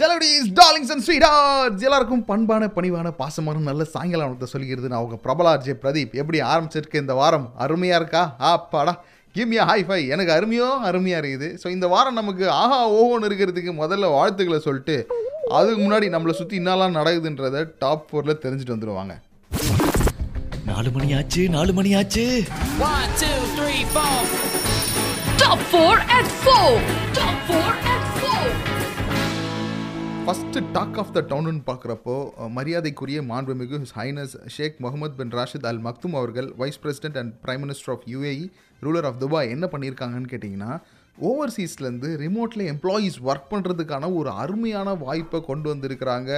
Celebrities darlings and sweethearts எல்லாருக்கும் பண்பான பணிவான பாசமான நல்ல சாயங்காலம் வணக்கத்தை சொல்லிக்கிறது நான் அவங்க பிரபலார் ஜே பிரதீப். எப்படி ஆரம்பிச்சிருக்கு இந்த வாரம்? அருமையாக இருக்கா? ஆப்பாடா. கிம்யா ஹாய் ஃபை எனக்கு அருமையோ அருமையாக இருக்குது. ஸோ இந்த வாரம் நமக்கு ஆஹா ஓஹோன்னு இருக்கிறதுக்கு முதல்ல வாழ்த்துக்களை சொல்லிட்டு அதுக்கு முன்னாடி நம்மளை சுற்றி என்னெல்லாம் நடக்குதுன்றதை டாப் ஃபோரில் தெரிஞ்சுட்டு வந்துடுவாங்க. நாலு மணி ஆச்சு நாலு மணி ஆச்சு top four at four top four at four first talk of the டவுன்னு பார்க்குறப்போ மரியாதைக்குரிய மாண்புமிகு his highness Sheikh Mohammed bin Rashid Al Maktoum அவர்கள் vice president and prime minister of UAE ruler of Dubai என்ன பண்ணியிருக்காங்கன்னு கேட்டிங்கன்னா ஓவர்சீஸ்லேருந்து ரிமோட்டில் எம்ப்ளாயீஸ் ஒர்க் பண்ணுறதுக்கான ஒரு அருமையான வாய்ப்பை கொண்டு வந்திருக்கிறாங்க.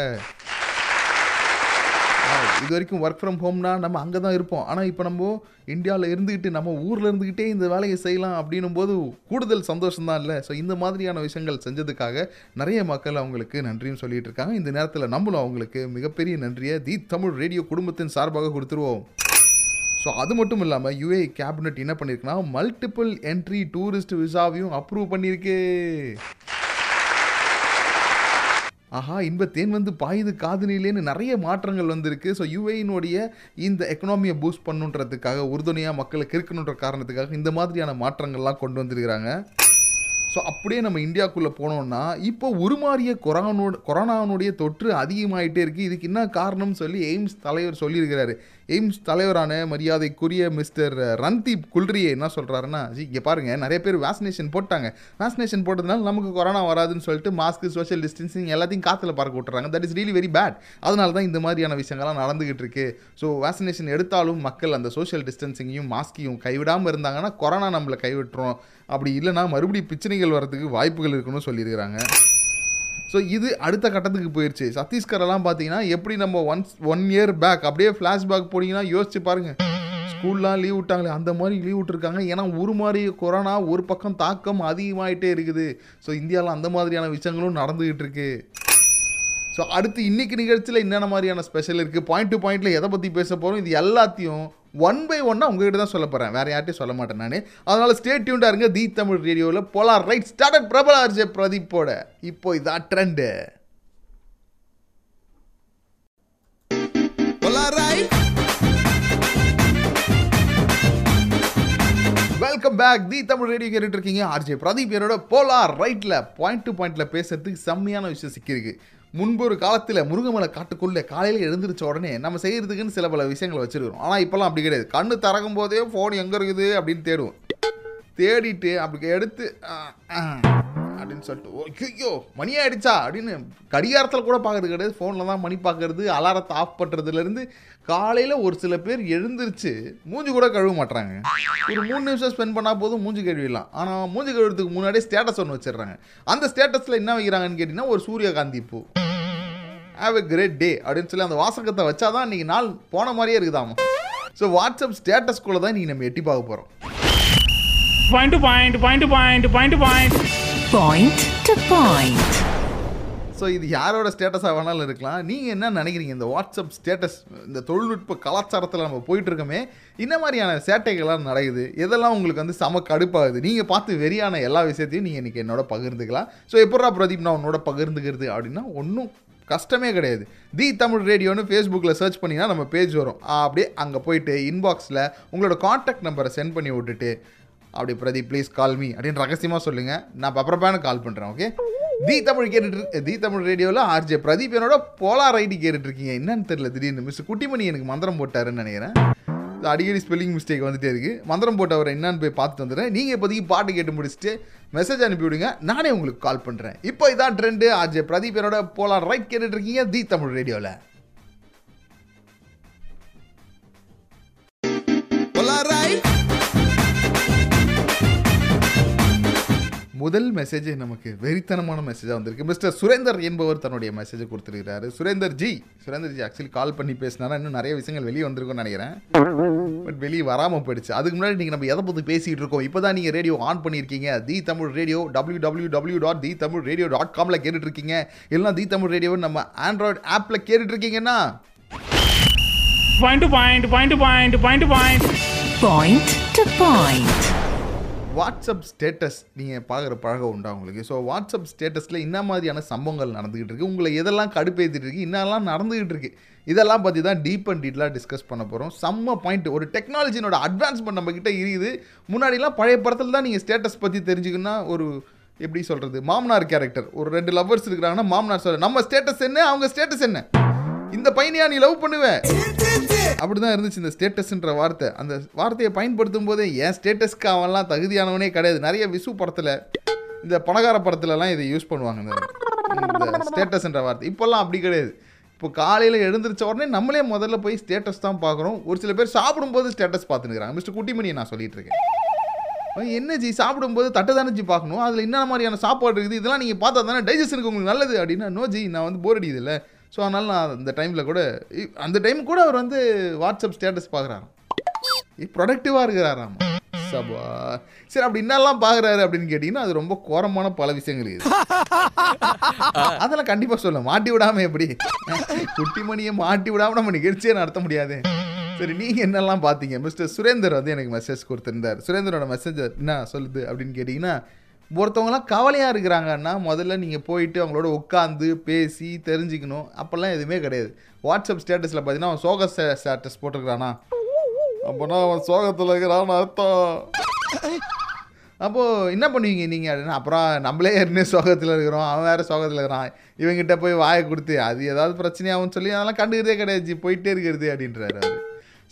இது வரைக்கும் ஒர்க் ஃப்ரம் ஹோம்னா நம்ம அங்கே தான் இருப்போம். ஆனால் இப்போ நம்ம இந்தியாவில் இருந்துக்கிட்டு நம்ம ஊரில் இருந்துக்கிட்டே இந்த வேலையை செய்யலாம் அப்படின்னும் போது கூடுதல் சந்தோஷம் தான் இல்லை. ஸோ இந்த மாதிரியான விஷயங்கள் செஞ்சதுக்காக நிறைய மக்கள் அவங்களுக்கு நன்றியும் சொல்லிட்டு இருக்காங்க. இந்த நேரத்தில் நம்மளும் அவங்களுக்கு மிகப்பெரிய நன்றியை தி தமிழ் ரேடியோ குடும்பத்தின் சார்பாக கொடுத்துருவோம். ஸோ அது மட்டும் இல்லாமல் யூஏ கேபினட் என்ன பண்ணியிருக்குன்னா மல்டிபிள் என்ட்ரி டூரிஸ்ட் விசாவையும் அப்ரூவ் பண்ணியிருக்கு. ஆஹா இன்பத்தேன் வந்து பாயுது காதலிலேன்னு நிறைய மாற்றங்கள் வந்திருக்கு. ஸோ யுஏயினுடைய இந்த எக்கனாமியை பூஸ்ட் பண்ணுன்றதுக்காக உறுதுணையாக மக்களுக்கு இருக்கணுன்ற காரணத்துக்காக இந்த மாதிரியான மாற்றங்கள்லாம் கொண்டு வந்திருக்கிறாங்க. ஸோ அப்படியே நம்ம இந்தியாவுக்குள்ளே போனோம்னா இப்போ உருமாறிய கொரோனோட கொரோனாவுடைய தொற்று அதிகமாயிட்டே இருக்குது இதுக்கு என்ன காரணம்னு சொல்லி எய்ம்ஸ் தலைவர் சொல்லியிருக்கிறாரு. எய்ம்ஸ் தலைவரான மரியாதைக்குரிய மிஸ்டர் ரன்தீப் குல்ரியே என்ன சொல்கிறாருன்னா இங்கே பாருங்கள் நிறைய பேர் வேக்சினேஷன் போட்டாங்க. வேக்சினேஷன் போட்டதுனால நமக்கு கொரோனா வராதுன்னு சொல்லிட்டு மாஸ்க் சோஷியல் டிஸ்டன்சிங் எல்லாத்தையும் காற்றுல பறக்க விட்டுறாங்க. That is really very bad அதனால தான் இந்த மாதிரியான விஷயங்கள்லாம் நடந்துகிட்டு இருக்கு. ஸோ வேக்சினேஷன் எடுத்தாலும் மக்கள் அந்த சோஷியல் டிஸ்டன்சிங்கையும் மாஸ்கையும் கைவிடாமல் இருந்தாங்கன்னா கொரோனா நம்மளை கைவிட்டுரும். அப்படி இல்லைன்னா மறுபடியும் பிரச்சனைகள் வரதுக்கு வாய்ப்புகள் இருக்குன்னு சொல்லியிருக்கிறாங்க. ஸோ இது அடுத்த கட்டத்துக்கு போயிடுச்சு சத்தீஸ்கரெல்லாம் பார்த்தீங்கன்னா எப்படி நம்ம ஒன்ஸ் ஒன் இயர் பேக் அப்படியே ஃப்ளாஷ்பேக் போனீங்கன்னா யோசிச்சு பாருங்க. ஸ்கூல்லாம் லீவ் விட்டாங்களே அந்த மாதிரி லீவ் விட்டுருக்காங்க. ஏன்னா ஒரு மாதிரி கொரோனா ஒரு பக்கம் தாக்கம் அதிகமாயிட்டே இருக்குது. ஸோ இந்தியாவில் அந்த மாதிரியான விஷயங்களும் நடந்துகிட்டு இருக்கு. ஸோ அடுத்து இன்னைக்கு நிகழ்ச்சியில் என்னென்ன மாதிரியான ஸ்பெஷல் இருக்குது பாயிண்ட் டு பாயிண்ட்டில் எதை பற்றி பேச போகிறோம் இது எல்லாத்தையும் ஒன் பை ஒன்னாக உங்ககிட்ட தான் சொல்ல போகிறேன் வேறு யார்ட்டையும் சொல்ல மாட்டேன் நான். அதனால் ஸ்டே டியூண்டாக இருங்க. தி தமிழ் ரேடியோவில் போலார் ரைட் ஸ்டார்டட் பிரபல ஆர்ஜே பிரதீப்போட. இப்போ இதான் trend welcome back the Tamil radio கேட்டுட்டு இருக்கீங்க. ஆர்ஜே பிரதீப் என்னோட போலார் ரைட்டில் பாயிண்ட் டு பாயிண்ட்டில் பேசுறதுக்கு செம்மையான விஷயம் சிக்கியிருக்கு. முன்பு ஒரு காலத்தில் முருகமலை காட்டுக்குள்ளே காலையில் எழுந்திரிச்ச உடனே நம்ம செய்கிறதுக்குன்னு சில பல விஷயங்களை வச்சுருக்கோம் ஆனால் இப்போல்லாம் அப்படி கிடையாது. கண்ணு திறக்கும் போதே ஃபோன் எங்கே இருக்குது அப்படின்னு தேடுவோம். தேடிட்டு அப்படி எடுத்து அப்படின்னு சொல்லிட்டு ஐயோ மணி ஆகிடுச்சா அப்படின்னு கடிகாரத்தில் கூட பார்க்கறது கிடையாது. ஃபோனில் தான் மணி பார்க்கறது அலாரத்தை ஆஃப் பண்ணுறதுலேருந்து காலையில் ஒரு சில பேர் எழுந்திருச்சு மூஞ்சி கூட கழுவ மாட்றாங்க. ஒரு மூணு நிமிஷம் ஸ்பெண்ட் பண்ணால் போதும் மூஞ்சி கழுவிடலாம். ஆனால் மூஞ்சி கழுவுறதுக்கு முன்னாடியே ஸ்டேட்டஸ் ஒன்று வச்சிடுறாங்க. அந்த ஸ்டேட்டஸில் என்ன வைக்கிறாங்கன்னு கேட்டிங்கன்னா ஒரு சூரியகாந்தி பூ. ஹாவ் எ கிரேட் டே அப்படின்னு சொல்லி அந்த வாசகத்தை வச்சாதான் இன்னைக்கு நாள் போன மாதிரியே இருக்குதாமா. ஸோ வாட்ஸ்அப் ஸ்டேட்டஸ்குள்ளே தான் இன்னைக்கு நம்ம எட்டி பார்க்க போகிறோம் to point, point to point, point to point. So இது யாரோட ஸ்டேட்டஸாக வேணாலும் இருக்கலாம். நீங்கள் என்ன நினைக்கிறீங்க? இந்த வாட்ஸ்அப் ஸ்டேட்டஸ் இந்த தொழில்நுட்ப கலாச்சாரத்தில் நம்ம போயிட்டுருக்கோமே இந்த மாதிரியான சேட்டைகள்லாம் நடக்குது. இதெல்லாம் உங்களுக்கு வந்து செம கடுப்பாகுது. நீங்கள் பார்த்து வெறியான எல்லா விஷயத்தையும் நீங்கள் இன்றைக்கி என்னோட பகிர்ந்துக்கலாம். ஸோ எப்படா பிரதீப் நான் உன்னோட பகிர்ந்துக்கிறது அப்படின்னா ஒன்றும் கஷ்டமே கிடையாது. தி தமிழ் ரேடியோன்னு ஃபேஸ்புக்கில் சர்ச் பண்ணிங்கன்னா நம்ம பேஜ் வரும். அப்படியே அங்கே போயிட்டு இன்பாக்ஸில் உங்களோட காண்டாக்ட் நம்பரை சென்ட் பண்ணி விட்டுட்டு அப்படி பிரதீப் ப்ளீஸ் கால் மீ அப்படின்னு ரகசியமாக சொல்லுங்கள் நான் பெப்பரப்பான கால் பண்ணுறேன் ஓகே தி தமிழ் கேட்டுட்டு தி தமிழ் ரேடியோவில் ஆர்ஜே பிரதீப் என்னோட போலார் ஐடி கேட்டுட்ருக்கீங்க என்னன்னு தெரியல திடீர்னு. மிஸ் குட்டிமணி எனக்கு மந்திரம் போட்டாருன்னு நினைக்கிறேன். அடிக்கடி ஸ்பெல்லிங் மிஸ்டேக் வந்துட்டே இருக்குது மந்திரம் போட்டவர் என்னன்னு போய் பார்த்துட்டு வந்துடுறேன். நீங்கள் இப்போதைக்கு பாட்டு கேட்டு முடிச்சுட்டு மெசேஜ் அனுப்பிவிடுங்க நானே உங்களுக்கு கால் பண்ணுறேன் இப்போ இதான் ட்ரெண்டு ஆர்ஜே பிரதீப் என்னோட போலார் ரைட் கேட்டுட்டு இருக்கீங்க தி தமிழ் ரேடியோவில் முதல் மெசேஜ் நமக்கு வெறித்தனமான மெசேஜாக வந்திருக்கு. மிஸ்டர் சுரேந்தர் என்பவர் தன்னுடைய மெசேஜை கொடுத்துருக்கிறாரு. சுரேந்தர் ஜி சுரேந்தர் ஜி ஆக்சுவலி கால் பண்ணி பேசினாரா? இன்னும் நிறைய விஷயங்கள் வெளியே வந்திருக்கும்னு நினைக்கிறேன். பட் வெளியே வராமல் போயிடுச்சு. அதுக்கு முன்னாடி நீங்கள் நம்ம எதை பற்றி பேசிகிட்டு இருக்கோம்? இப்போ தான் நீங்கள் ரேடியோ ஆன் பண்ணியிருக்கீங்க. The Tamil radio W W W dot the Tamil radio dot காமில் கேட்டுட்டு இருக்கீங்க இல்லைனா தி தமிழ் ரேடியோ நம்ம ஆண்ட்ராய்டு ஆப்பில் கேட்டுட்டு இருக்கீங்கன்னா Point to point, point to point, point to point. Point to point. WhatsApp status நீங்கள் பார்க்குற பழகம் உண்டா உங்களுக்கு? ஸோ வாட்ஸ்அப் ஸ்டேட்டஸில் என்ன மாதிரியான சம்பவங்கள் நடந்துக்கிட்டு இருக்குது உங்களை எதெல்லாம் கடுப்பேற்றிட்டு இருக்கு? என்னெல்லாம் நடந்துக்கிட்டு இருக்குது இதெல்லாம் பற்றி தான் டீப் அண்ட் டீட்டெயிலாக டிஸ்கஸ் பண்ண போகிறோம் செம்ம பாயிண்ட் ஒரு டெக்னாலஜினோட அட்வான்ஸ்மெண்ட் நம்ம இருக்குது. முன்னாடிலாம் பழைய படத்தில் தான் நீங்கள் ஸ்டேட்டஸ் பற்றி தெரிஞ்சுக்கணுன்னா ஒரு எப்படி சொல்கிறது மாமனார் கேரக்டர் ஒரு ரெண்டு லவ்வர்ஸ் இருக்கிறாங்கன்னா மாமனார் சொல்ற நம்ம ஸ்டேட்டஸ் என்ன? அவங்க ஸ்டேட்டஸ் என்ன? இந்த பையனையா நீ லவ் பண்ணுவ? அப்படிதான் இருந்துச்சு இந்த ஸ்டேட்டஸ்ன்ற வார்த்தை. அந்த வார்த்தையை பயன்படுத்தும் போதே என் ஸ்டேட்டஸ்க்கு அவன்லாம் தகுதியானவனே கிடையாது. நிறைய விசு படத்தில் இந்த பணக்கார படத்துலலாம் இதை யூஸ் பண்ணுவாங்க. இந்த ஸ்டேட்டஸ்ன்ற வார்த்தை. இப்போல்லாம் அப்படி கிடையாது. இப்போ காலையில் எழுந்திரிச்ச உடனே நம்மளே முதல்ல போய் ஸ்டேட்டஸ் தான் பார்க்குறோம். ஒரு சில பேர் சாப்பிடும்போது ஸ்டேட்டஸ் பார்த்துருக்குறாங்க மிஸ்டர் குட்டிமணியை நான் சொல்லிட்டு இருக்கேன். என்ன ஜி சாப்பிடும்போது தட்டு தானே ஜி பார்க்கணும்? அதில் என்ன மாதிரியான சாப்பாடு இருக்குது? இதெல்லாம் நீங்கள் பார்த்தா தானே டைஜஷனுக்கு உங்களுக்கு நல்லது அப்படின்னா நோ ஜி நான் வந்து போர் அடிக்குது இல்லை. ஸோ அதனால் நான் அந்த டைமில் கூட அந்த டைம் கூட அவர் வந்து வாட்ஸ்அப் ஸ்டேட்டஸ் பார்க்குறாராம். ப்ரொடக்டிவாக இருக்கிறாராம். சபா. சரி அப்படி என்னெல்லாம் பார்க்குறாரு அப்படின்னு கேட்டிங்கன்னா அது ரொம்ப கோரமான பல விஷயங்கள் இது. அதெல்லாம் கண்டிப்பாக சொல்ல மாட்டி விடாம எப்படி? குட்டிமணியை மாட்டி விடாம நம்ம நிகழ்ச்சியே நடத்த முடியாது. சரி நீங்க என்னெல்லாம் பார்த்தீங்க? மிஸ்டர் சுரேந்தர் வந்து எனக்கு மெசேஜ் கொடுத்துருந்தார். சுரேந்தரோட மெசேஜ் என்ன சொல்லுது அப்படின்னு கேட்டிங்கன்னா ஒருத்தவங்களாம் கவலையாக இருக்கிறாங்கன்னா முதல்ல நீங்கள் போயிட்டு அவங்களோட உட்காந்து பேசி தெரிஞ்சுக்கணும். அப்போல்லாம் எதுவுமே கிடையாது. வாட்ஸ்அப் ஸ்டேட்டஸில் பார்த்தீங்கன்னா அவன் சோக ஸ்டேட்டஸ் போட்டிருக்கிறானா? அப்போனா அவன் சோகத்தில் இருக்கிறான்னு அர்த்தம். அப்போது என்ன பண்ணுவீங்க நீங்கள் அப்படின்னா அப்புறம் நம்மளே ஏற்கனவே சோகத்தில் இருக்கிறோம். அவன் வேறு சோகத்தில் இருக்கிறான். இவங்கிட்ட போய் வாயை கொடுத்து அது ஏதாவது பிரச்சனையாகும்னு சொல்லி அதெல்லாம் கண்டுக்கிறதே கிடையாது. போயிட்டே இருக்கிறது அப்படின்றாரு அவர்.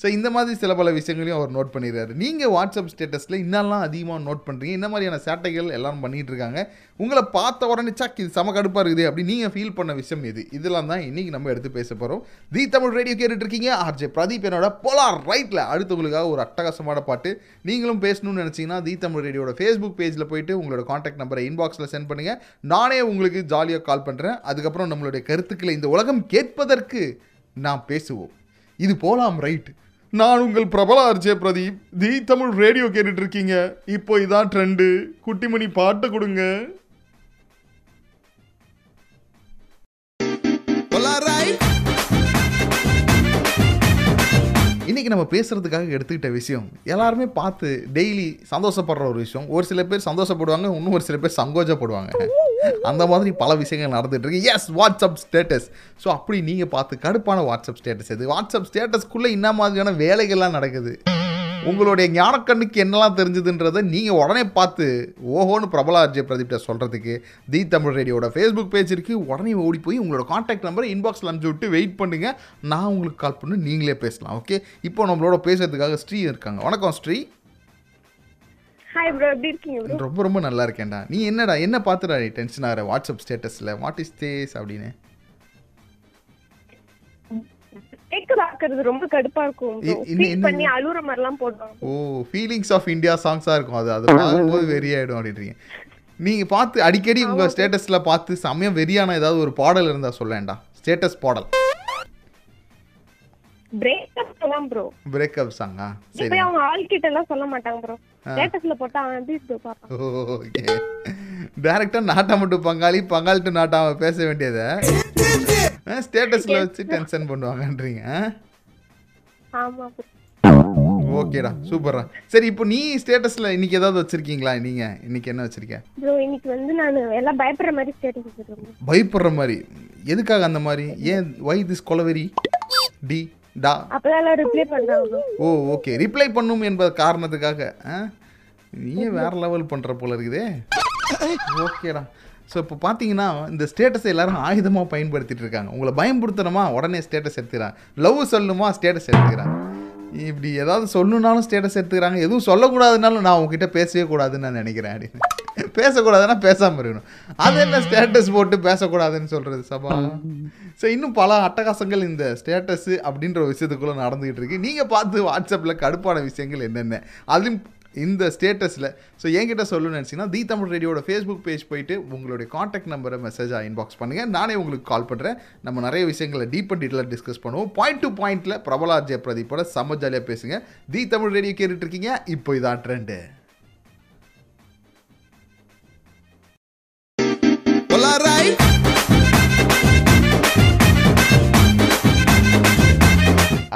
ஸோ இந்த மாதிரி சில பல விஷயங்களையும் அவர் நோட் பண்ணிடுறாரு. நீங்கள் வாட்ஸ்அப் ஸ்டேட்டஸில் இன்னெல்லாம் அதிகமாக நோட் பண்ணுறீங்க இந்த மாதிரியான சேட்டைகள் எல்லாரும் பண்ணிகிட்டு இருக்காங்க உங்களை பார்த்த உடனே சக் இது செம கடுப்பாக இருக்குது. அப்படி நீங்கள் ஃபீல் பண்ண விஷயம் இது இதெல்லாம் தான் இன்றைக்கி நம்ம எடுத்து பேச போகிறோம் தி தமிழ் ரேடியோ கேட்டுட்டு இருக்கீங்க. ஆர்ஜே பிரதீப் என்னோட போலார் ரைட்டில் அடுத்தவங்களுக்காக ஒரு அட்டகாசமான பாட்டு. நீங்களும் பேசணும்னு நினச்சிங்கன்னா தி தமிழ் ரேடியோட ஃபேஸ்புக் பேஜில் போயிட்டு உங்களோட காண்டாக்ட் நம்பரை இன்பாக்ஸில் சென்ட் பண்ணுங்கள் நானே உங்களுக்கு ஜாலியாக கால் பண்ணுறேன் அதுக்கப்புறம் நம்மளுடைய கருத்துக்களை இந்த உலகம் கேட்பதற்கு நாம் பேசுவோம். இது போலாம் ரைட் நான் உங்கள் பிரபல RJ Pradeep the Tamil radio கேட்டுட்டு இருக்கீங்க இப்போ இதான் ட்ரெண்டு. குட்டிமணி பாட்டு கொடுங்க. இன்னைக்கு நம்ம பேசுறதுக்காக எடுத்துக்கிட்ட விஷயம் எல்லாருமே பார்த்து டெய்லி சந்தோஷப்படுற ஒரு விஷயம். ஒரு சில பேர் சந்தோஷப்படுவாங்க இன்னும் ஒரு சில பேர் சங்கோஜப்படுவாங்க. அந்த மாதிரி பல விஷயங்கள் நடந்துட்டு இருக்கு எஸ் வாட்ஸ்அப் ஸ்டேட்டஸ் ஸோ அப்படி நீங்கள் பார்த்து கடுப்பான வாட்ஸ்அப் ஸ்டேட்டஸ் இது வாட்ஸ்அப் ஸ்டேட்டஸ்க்குள்ளே என்ன மாதிரியான வேலைகள்லாம் நடக்குது? உங்களுடைய ஞானக்கண்ணுக்கு என்னெல்லாம் தெரிஞ்சதுன்றதை நீங்கள் உடனே பார்த்து ஓஹோன்னு பிரபல அர்ஜய் பிரதீப்ட சொல்கிறதுக்கு தி தமிழ் ரேடியோட ஃபேஸ்புக் பேஜ் இருக்குது உடனே ஓடி போய் உங்களோட காண்டாக்ட் நம்பரை இன்பாக்ஸில் அனுப்பிச்சி விட்டு வெயிட் பண்ணுங்கள் நான் உங்களுக்கு கால் பண்ணி நீங்களே பேசலாம் ஓகே இப்போ நம்மளோட பேசுறதுக்காக ஸ்ரீ இருக்காங்க. வணக்கம் ஸ்ரீ. ஹாய் ப்ரோ எப்படி இருக்கீங்க ரொம்ப ரொம்ப நல்லா இருக்கேன்டா. நீ என்னடா என்ன பார்த்துடா நீ டென்ஷன் ஆகிற? வாட்ஸ்அப் ஸ்டேட்டஸில் வாட் இஸ் தேஸ் அப்படின்னு. ரொம்ப கடுப்பா இருக்கும் இ- bro. இன்னும் Feel என்ன- பண்ணி அழுற மாதிரிலாம் போடுவாங்க ஓ ஃபீலிங்ஸ் ஆஃப் இந்தியா சாங்ஸாக இருக்கும். அது அது பார்க்கும்போது வெறியாயிடும் அப்படின்றீங்க. நீங்கள் பார்த்து அடிக்கடி உங்கள் ஸ்டேட்டஸில் பார்த்து செம்மையாக வெறியான ஏதாவது ஒரு பாடல் இருந்தால் சொல்லேன்டா. ஸ்டேட்டஸ் பாடல். பிரேக்கப் தான் ப்ரோ பிரேக்கப் சாங்கா இப்ப சரி அவங்க ஆள் கிட்ட எல்லாம் சொல்ல மாட்டாங்க ப்ரோ ஸ்டேட்டஸ்ல போட்டா ப்ரோ பாப்பான் ஓகே டேரெக்டாக நாட்டா மட்டும் பங்காளி பங்காளி டு நாட்டாம பேச வேண்டியதை. ஸ்டேட்டஸில் வச்சு டென்ஷன் பண்ணுவாங்கன்றீங்க? ஆமா ஓகேடா சூப்பர்ரா சரி இப்போ நீ ஸ்டேட்டஸில் இன்னைக்கு ஏதாவது வச்சிருக்கீங்களா? நீங்கள் இன்னைக்கு என்ன வச்சிருக்க? ப்ரோ இன்னைக்கு வந்து நான் எல்லாம் பயப்படுற மாதிரி ஸ்டேட்டஸ் வச்சிருக்கேன் பயப்படுற மாதிரி. எதுக்காக அந்த மாதிரி? ஏன் வை திஸ் கொலவெரி டி டா. அப்பதான் எல்லாம் ரிப்ளை பண்றாங்க. ஓ ஓகே ரிப்ளை பண்ணும் என்பது காரணத்துக்காக நீயே வேற லெவல் பண்ணுற போல இருக்குதே. ஓகேடா ஸோ இப்போ பார்த்தீங்கன்னா இந்த ஸ்டேட்டஸை எல்லாரும் ஆயுதமாக பயன்படுத்திட்டு இருக்காங்க. உங்களை பயன்படுத்தணுமா உடனே ஸ்டேட்டஸ் எடுத்துக்கிறாங்க. லவ் சொல்லணுமா ஸ்டேட்டஸ் எடுத்துக்கிறாங்க. இப்படி ஏதாவது சொல்லணுனாலும் ஸ்டேட்டஸ் எடுத்துக்கிறாங்க. எதுவும் சொல்லக்கூடாதுனாலும் நான் உங்ககிட்ட பேசவே கூடாதுன்னு நான் நினைக்கிறேன் அப்படின்னு பேசக்கூடாதுன்னா பேசாமல் இருக்கணும். அது என்ன ஸ்டேட்டஸ் போட்டு பேசக்கூடாதுன்னு சொல்கிறது சபா? ஸோ இன்னும் பல அட்டகாசங்கள் இந்த ஸ்டேட்டஸு அப்படின்ற விஷயத்துக்குள்ளே நடந்துகிட்டு இருக்கு. நீங்கள் பார்த்து வாட்ஸ்அப்பில் கடுப்பான விஷயங்கள் என்னென்ன? அதுலேயும் இந்த ஸ்டேட்டஸில் ஸோ என்கிட்ட சொல்லணும்னு நினச்சிங்கன்னா தி தமிழ் ரேடியோட ஃபேஸ்புக் பேஜ் போயிட்டு உங்களுடைய காண்டாக்ட் நம்பரை மெசேஜாக இன்பாக்ஸ் பண்ணுங்கள் நானே உங்களுக்கு கால் பண்ணுறேன் நம்ம நிறைய விஷயங்களை டீப் அண்ட் டீட்டெயிலாக டிஸ்கஸ் பண்ணுவோம். பாயிண்ட் டு பாயிண்ட்டில் பிரபலா ஜெய பிரதீப்போட செம்ம ஜாலியாக பேசுங்க. தி தமிழ் ரேடியோ கேட்டுட்டு இருக்கீங்க. இப்போ இதான் ட்ரெண்டு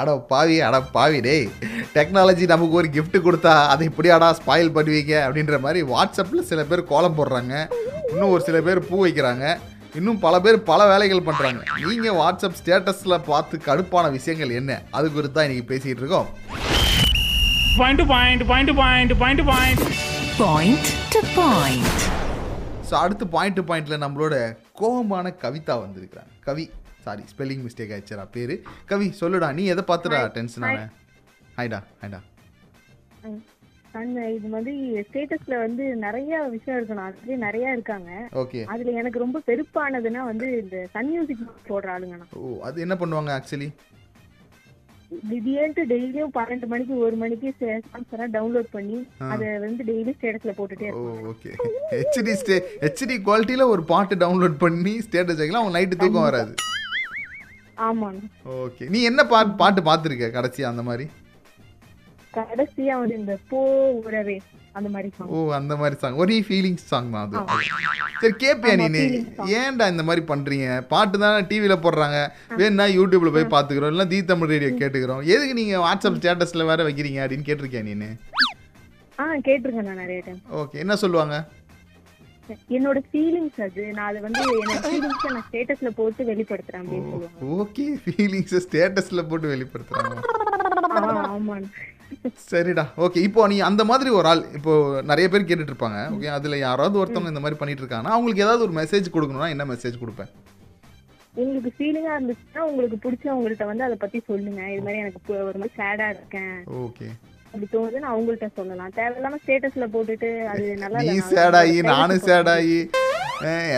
அட பாவி அட பாவி டேய். டெக்னாலஜி நமக்கு ஒரு gift கொடுத்தா அதை இப்படியாடா ஸ்பாயில் பண்ணுவீங்க அப்படின்ற மாதிரி வாட்ஸ்அப்பில் சில பேர் கோலம் போடுறாங்க. இன்னும் ஒரு சில பேர் பூ வைக்கிறாங்க. இன்னும் பல பேர் பல வேலைகள் பண்ணுறாங்க நீங்கள் வாட்ஸ்அப் ஸ்டேட்டஸில் பார்த்து கடுப்பான விஷயங்கள் என்ன? அது குறித்து தான் இன்றைக்கி பேசிகிட்டு இருக்கோம். Point point point point point point Point to point. So அடுத்து பாயிண்ட் டு பாயிண்ட்ல நம்மளோட கோபமான கவிதா வந்திருக்கிறாங்க. கவி சாரி ஸ்பெல்லிங் மிஸ்டேக் ஆயிடுச்சுடா பேரு. கவி சொல்லுடா நீ எதை பார்த்துடா டென்ஷன் ஆன? ஹாய்டா இது மாதிரி ஸ்டேட்டஸ்ல வந்து நிறைய விஷயம் இருக்கணும். அதுலயே நிறைய இருக்காங்க. ஓகே அதுல எனக்கு ரொம்ப பெருப்பானதுன்னா வந்து இந்த சன் மியூசிக் போடுற ஆளுங்கண்ணா. ஓ அது என்ன பண்ணுவாங்க ஆக்சுவலி திடீர்னு டெய்லியும் பன்னெண்டு மணிக்கு ஒரு மணிக்கு சாங்ஸ் எல்லாம் டவுன்லோட் பண்ணி அதை வந்து டெய்லி ஸ்டேட்டஸ்ல போட்டுட்டே ஓகே ஹெச்டி ஸ்டே ஹெச்டி குவாலிட்டியில் ஒரு பாட்டு டவுன்லோட் பண்ணி ஸ்டேட்டஸ் வைக்கலாம் அவங்க நைட்டு தூக்கம் வராது. ஓகே. நீ என்ன பாட்டு பாட்டு பார்த்துருக்க கடைசியா அந்த மாதிரி? கடைசியா வந்து இந்த போ உறவே அந்த மாதிரி. ஓ அந்த மாதிரி சாங் ஒரே ஃபீலிங்ஸ் சாங் தான் அது. சரி கேப்பியா நீ. ஏன்டா இந்த மாதிரி பண்றீங்க? பாட்டு தானே டிவியில் போடுறாங்க. வேணா யூடியூப்ல போய் பார்த்துக்கிறோம் இல்லை தீ தமிழ் ரேடியோ கேட்டுக்கிறோம். எதுக்கு நீங்க வாட்ஸ்அப் ஸ்டேட்டஸ்ல வேற வைக்கிறீங்க அப்படின்னு கேட்டிருக்கியா நீனு? ஆ கேட்டிருக்கேன் நான் நிறைய டைம் ஓகே என்ன சொல்லுவாங்க? என்னோட ஃபீலிங்ஸ் அது. நான் அதை வந்து என்னோட ஃபீலிங்ஸ் நான் ஸ்டேட்டஸ்ல போட்டு வெளிப்படுத்துறேன் அப்படின்னு சொல்லுவாங்க. ஓகே. ஃபீலிங்ஸ் ஸ்டேட்டஸ்ல போட்டு வெளிப்படுத்துறாங்க. ஆ, ஆமாண்ணா சரிடா. ஓகே இப்போ நீ அந்த மாதிரி ஒரு ஆள் இப்போ நிறைய பேர் கேட்டுட்டு இருப்பாங்க ஓகே அதுல யாராவது ஒருத்தவங்க இந்த மாதிரி பண்ணிட்டு இருக்காங்கன்னா அவங்களுக்கு ஏதாவது ஒரு மெசேஜ் கொடுக்கணும்னா என்ன மெசேஜ் கொடுப்பேன்? உங்களுக்கு ஃபீலிங்கா இருந்துச்சுன்னா உங்களுக்கு பிடிச்சவங்கள்ட்ட வந்து அதை பத்தி சொல்லுங்க. இது மாதிரி எனக்கு ஒரு மாதிரி சேடா இருக்கேன். ஓகே. அப்படி தோணுதுன்னு அவங்கள்ட்ட சொல்லலாம் தேவையில்லாம ஸ்டேட்டஸ்ல போட்டுட்டு அது நல்லா நீ சேடாயி private நானும் photo சேடாயி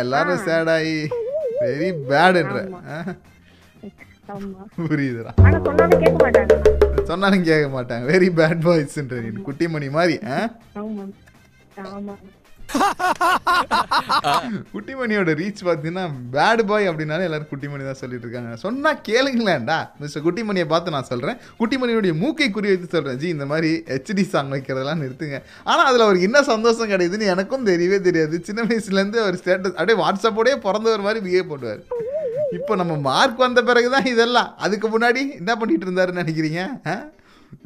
எல்லாரும் சேடாயி வெரி பேடுன்ற புரியுதுடா. சொன்னாலும் கேட்க மாட்டாங்க. வெரி பேட் பாய்ஸ்ன்ற நீ குட்டிமணி மாதிரி? ஆமா. ஆமா. குட்டிமணியோட ரீச் பார்த்தீங்கன்னா பேட் பாய் அப்படின்னாலே எல்லாரும் குட்டிமணி தான் சொல்லிட்டு இருக்காங்க சொன்னா கேளுங்களேன்டா. மிஸ்டர் குட்டிமணியை பார்த்து நான் சொல்றேன். குட்டிமணியோடைய மூக்கை குறி வைத்து சொல்றேன். ஜி இந்த மாதிரி ஹெச்டி சாங் வைக்கிறதெல்லாம் நிறுத்துங்க. ஆனா அதுல அவருக்கு என்ன சந்தோஷம் கிடையாதுன்னு எனக்கும் தெரியவே தெரியாது. சின்ன வயசுலேருந்து அவர் ஸ்டேட்டஸ் அப்படியே வாட்ஸ்அப்போடையே பிறந்தவர் மாதிரி பிஹேவ் பண்ணுவார். இப்போ நம்ம மார்க் வந்த பிறகு தான் இதெல்லாம். அதுக்கு முன்னாடி என்ன பண்ணிட்டு இருந்தாருன்னு நினைக்கிறீங்க?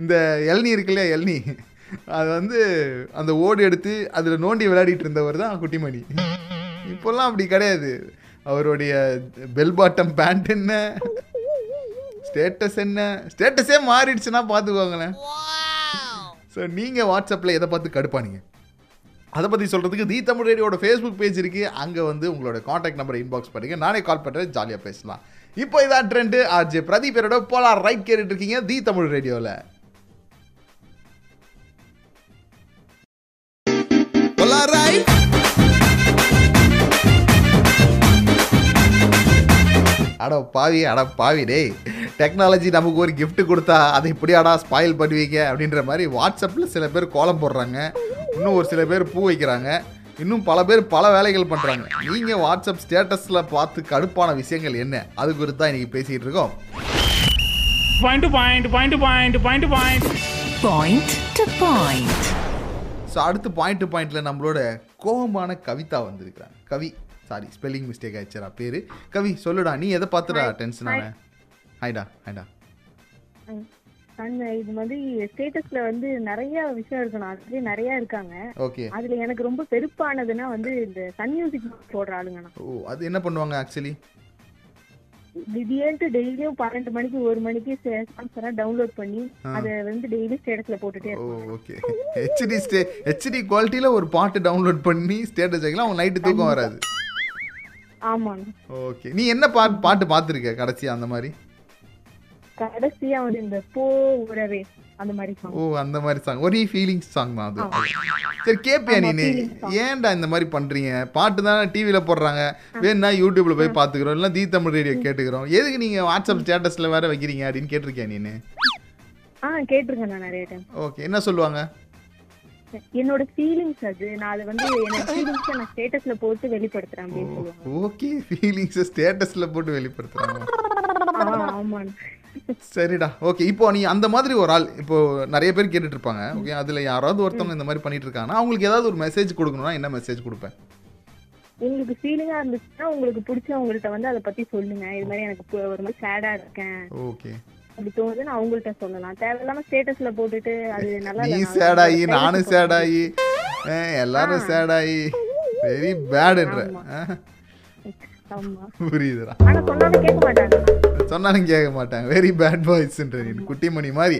இந்த எல்னி இருக்குல்ல எல்னி? அது வந்து அந்த ஓடு எடுத்து அதில் நோண்டி விளையாடிட்டு இருந்தவர் தான் குட்டிமணி. இப்போல்லாம் அப்படி கிடையாது. அவருடைய பெல் பாட்டம் பேண்ட் என்ன? ஸ்டேட்டஸ் என்ன? ஸ்டேட்டஸே மாறிடுச்சுன்னா பார்த்துக்கோங்களேன். ஸோ நீங்கள் வாட்ஸ்அப்பில் எதை பார்த்து கடுப்பானீங்க? அதை பற்றி சொல்கிறதுக்கு தி தமிழ் ரேடியோட ஃபேஸ்புக் பேஜ் இருக்குது அங்கே வந்து உங்களோட காண்டாக்ட் நம்பரை இன்பாக்ஸ் பண்ணுங்க. நானே கால் பண்ணுறேன் ஜாலியாக பேசலாம். இப்போ இதான் ட்ரெண்டு ஆர்ஜே பிரதீபரோட போலார் ரைட் கேட்டுட்டு இருக்கீங்க தி தமிழ் ரேடியோவில் அட பாவி அட பாவி டேய். டெக்னாலஜி நமக்கு ஒரு gift கொடுத்தா அதை இப்படியாடா ஸ்பாயில் பண்ணுவீங்க அப்படின்ற மாதிரி வாட்ஸ்அப்பில் சில பேர் கோலம் போடுறாங்க. இன்னும் ஒரு சில பேர் பூ வைக்கிறாங்க. இன்னும் பல பேர் பல வேலைகள் பண்ணுறாங்க நீங்கள் வாட்ஸ்அப் ஸ்டேட்டஸில் பார்த்து கடுப்பான விஷயங்கள் என்ன? அது குறித்து தான் இன்றைக்கி பேசிகிட்டு இருக்கோம். Point point point point point point Point to point. So அடுத்து பாயிண்ட் டு பாயிண்ட்ல நம்மளோட கோபமான கவிதா வந்திருக்கிறாங்க. கவி சாரி ஸ்பெல்லிங் மிஸ்டேக் ஆயிடுச்சுடா பேரு. கவி சொல்லுடா நீ எதை பார்த்துடா டென்ஷன் ஆன ஹாய்டா ஹாய்டா அந்த இது மாதிரி ஸ்டேட்டஸ்ல வந்து நிறைய விஷயம் இருக்கணும். அதுலயே நிறைய இருக்காங்க. ஓகே அதுல எனக்கு ரொம்ப பெருப்பானதுன்னா வந்து இந்த சன் மியூசிக் போடுற ஆளுங்கண்ணா. ஓ அது என்ன பண்ணுவாங்க ஆக்சுவலி திடீர்னு டெய்லியும் பன்னெண்டு மணிக்கு ஒரு மணிக்கு சாங்ஸ் டவுன்லோட் பண்ணி அதை வந்து டெய்லி ஸ்டேட்டஸ்ல போட்டுட்டே ஓகே ஹெச்டி ஸ்டே ஹெச்டி குவாலிட்டியில் ஒரு பாட்டு டவுன்லோட் பண்ணி ஸ்டேட்டஸ் வைக்கலாம் அவங்க நைட்டு தூக்கம் வராது. ஆமாங்க. ஓகே நீ என்ன பாட்டு பாட்டு பார்த்துருக்க கடைசியா அந்த மாதிரி? கடைசியா வந்து இந்த போ உறவே அந்த மாதிரி. ஓ அந்த மாதிரி சாங் ஒரே ஃபீலிங்ஸ் சாங் தான் அது. சரி கேப்பியா ஆமா, நீ. ஏன்டா இந்த மாதிரி பண்றீங்க? பாட்டு தானே டிவியில் போடுறாங்க. வேணா யூடியூப்ல போய் பார்த்துக்கிறோம். இல்லை தீ தமிழ் ரேடியோ கேட்டுக்கிறோம். எதுக்கு நீங்க வாட்ஸ்அப் ஸ்டேட்டஸ்ல வேற வைக்கிறீங்க அப்படின்னு கேட்டிருக்கியா நீனு? ஆ கேட்டிருக்கேன் நான் நிறைய டைம் ஓகே என்ன சொல்லுவாங்க? என்னோட ஃபீலிங்ஸ் அது. நான் அதை வந்து என்னோட ஃபீலிங்ஸ் நான் ஸ்டேட்டஸ்ல போட்டு வெளிப்படுத்துறேன் அப்படின்னு சொல்லுவாங்க. ஓகே ஃபீலிங்ஸ் ஸ்டேட்டஸ்ல போட்டு வெளிப்படுத்துறாங்க. ஆ, ஆமாண்ணா. சரிடா. ஓகே இப்போ நீ அந்த மாதிரி ஒரு ஆள் இப்போ நிறைய பேர் கேட்டுட்டு இருப்பாங்க ஓகே அதுல யாராவது ஒருத்தவங்க இந்த மாதிரி பண்ணிட்டு இருக்காங்கன்னா அவங்களுக்கு ஏதாவது ஒரு மெசேஜ் கொடுக்கணும்னா என்ன மெசேஜ் கொடுப்பேன்? உங்களுக்கு ஃபீலிங்கா இருந்துச்சுன்னா உங்களுக்கு பிடிச்சவங்கள்ட்ட வந்து அதை பத்தி சொல்லுங்க. இது மாதிரி எனக்கு ஒரு மாதிரி சேடா இருக்கேன். ஓகே அப்படி தோணுது நான் அவங்கள்ட்ட சொல்லலாம். தேவையில்லாம ஸ்டேட்டஸ்ல போட்டுட்டு அது நல்லா நீ private நானும் சேடாயி அஹ், எல்லாரும் சேடாயி வெரி பேடுன்ற புரியுதுடா. சொன்னாலும் கேட்க மாட்டாங்க. வெரி பேட் பாய்ஸ்ன்ற நீ குட்டிமணி மாதிரி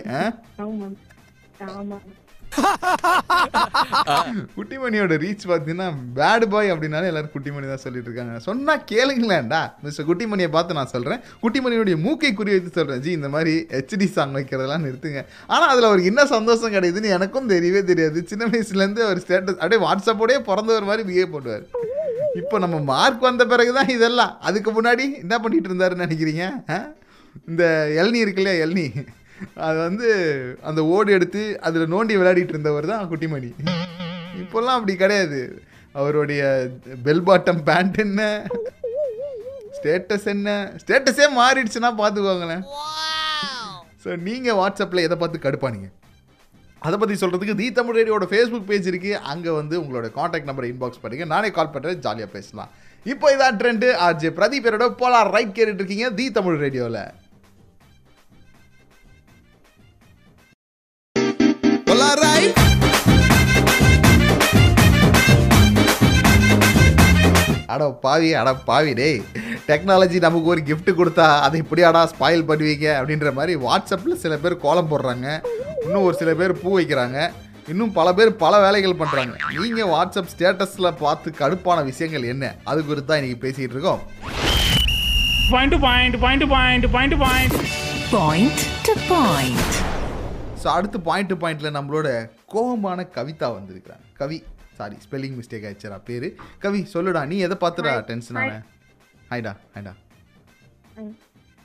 குட்டிமணியோட ரீச் பார்த்தீங்கன்னா பேட் பாய் அப்படின்னாலே எல்லாரும் குட்டிமணி தான் சொல்லிட்டு இருக்காங்க. சொன்னா கேளுங்களேன்டா. மிஸ்டர் குட்டிமணியை பார்த்து நான் சொல்றேன். குட்டிமணியோடைய மூக்கை குறி வைத்து சொல்றேன். ஜி இந்த மாதிரி ஹெச்டி சாங் வைக்கிறதெல்லாம் நிறுத்துங்க. ஆனா அதுல அவருக்கு என்ன சந்தோஷம் கிடைக்குதுன்னு எனக்கும் தெரியவே தெரியாது. சின்ன வயசுல இருந்து அவர் ஸ்டேட்டஸ் அப்படியே வாட்ஸ்அப்போடயே பிறந்தவர் மாதிரி பிஹேவ் பண்ணுவார். இப்போ நம்ம மார்க் வந்த பிறகுதான் இதெல்லாம். அதுக்கு முன்னாடி என்ன பண்ணிட்டு இருந்தாருன்னு நினைக்கிறீங்க? இந்த எல்னி இருக்கு இல்லையா எல்னி. அது வந்து அந்த ஓடு எடுத்து அதில் நோண்டி விளையாடிட்டு இருந்தவர் தான் குட்டிமணி. இப்போல்லாம் அப்படி கிடையாது. அவருடைய பெல் பாட்டம் பேண்ட் என்ன? ஸ்டேட்டஸ் என்ன? ஸ்டேட்டஸே மாறிடுச்சுன்னா பார்த்துக்கோங்களேன். ஸோ நீங்கள் வாட்ஸ்அப்பில் எதை பார்த்து கடுப்பானீங்க? அதை பற்றி சொல்கிறதுக்கு தி தமிழ் ரேடியோட ஃபேஸ்புக் பேஜ் இருக்குது அங்கே வந்து உங்களோட காண்டாக்ட் நம்பரை இன்பாக்ஸ் பண்ணுங்கள் நானே கால் பண்ணுறேன் ஜாலியாக பேசலாம். இப்போ இதான் ட்ரெண்டு ஆர்ஜே பிரதீபரோட போலார் ரைட் கேட்டுட்டு இருக்கீங்க தி தமிழ் ரேடியோவில் அட பாவி அட பாவி டேய். டெக்னாலஜி நமக்கு ஒரு gift கொடுத்தா அதை இப்படி அடா ஸ்பாயில் பண்ணுவீங்க அப்படின்ற மாதிரி வாட்ஸ்அப்பில் சில பேர் கோலம் போடுறாங்க. இன்னும் ஒரு சில பேர் பூ வைக்கிறாங்க. இன்னும் பல பேர் பல வேலைகள் பண்ணுறாங்க நீங்கள் வாட்ஸ்அப் ஸ்டேட்டஸில் பார்த்து கடுப்பான விஷயங்கள் என்ன? அது குறித்து தான் இன்றைக்கி பேசிகிட்டு இருக்கோம். Point point point point point point Point to point. So அடுத்து பாயிண்ட் டு பாயிண்ட்டில் நம்மளோட கோபமான கவிதா வந்திருக்கிறாங்க. கவி. சாரி ஸ்பெல்லிங் மிஸ்டேக் ஆயிடுச்சுடா பேர். கவி சொல்லுடா நீ எதை பார்த்துடா டென்ஷன் ஆன ஹாய்டா ஹாய்டா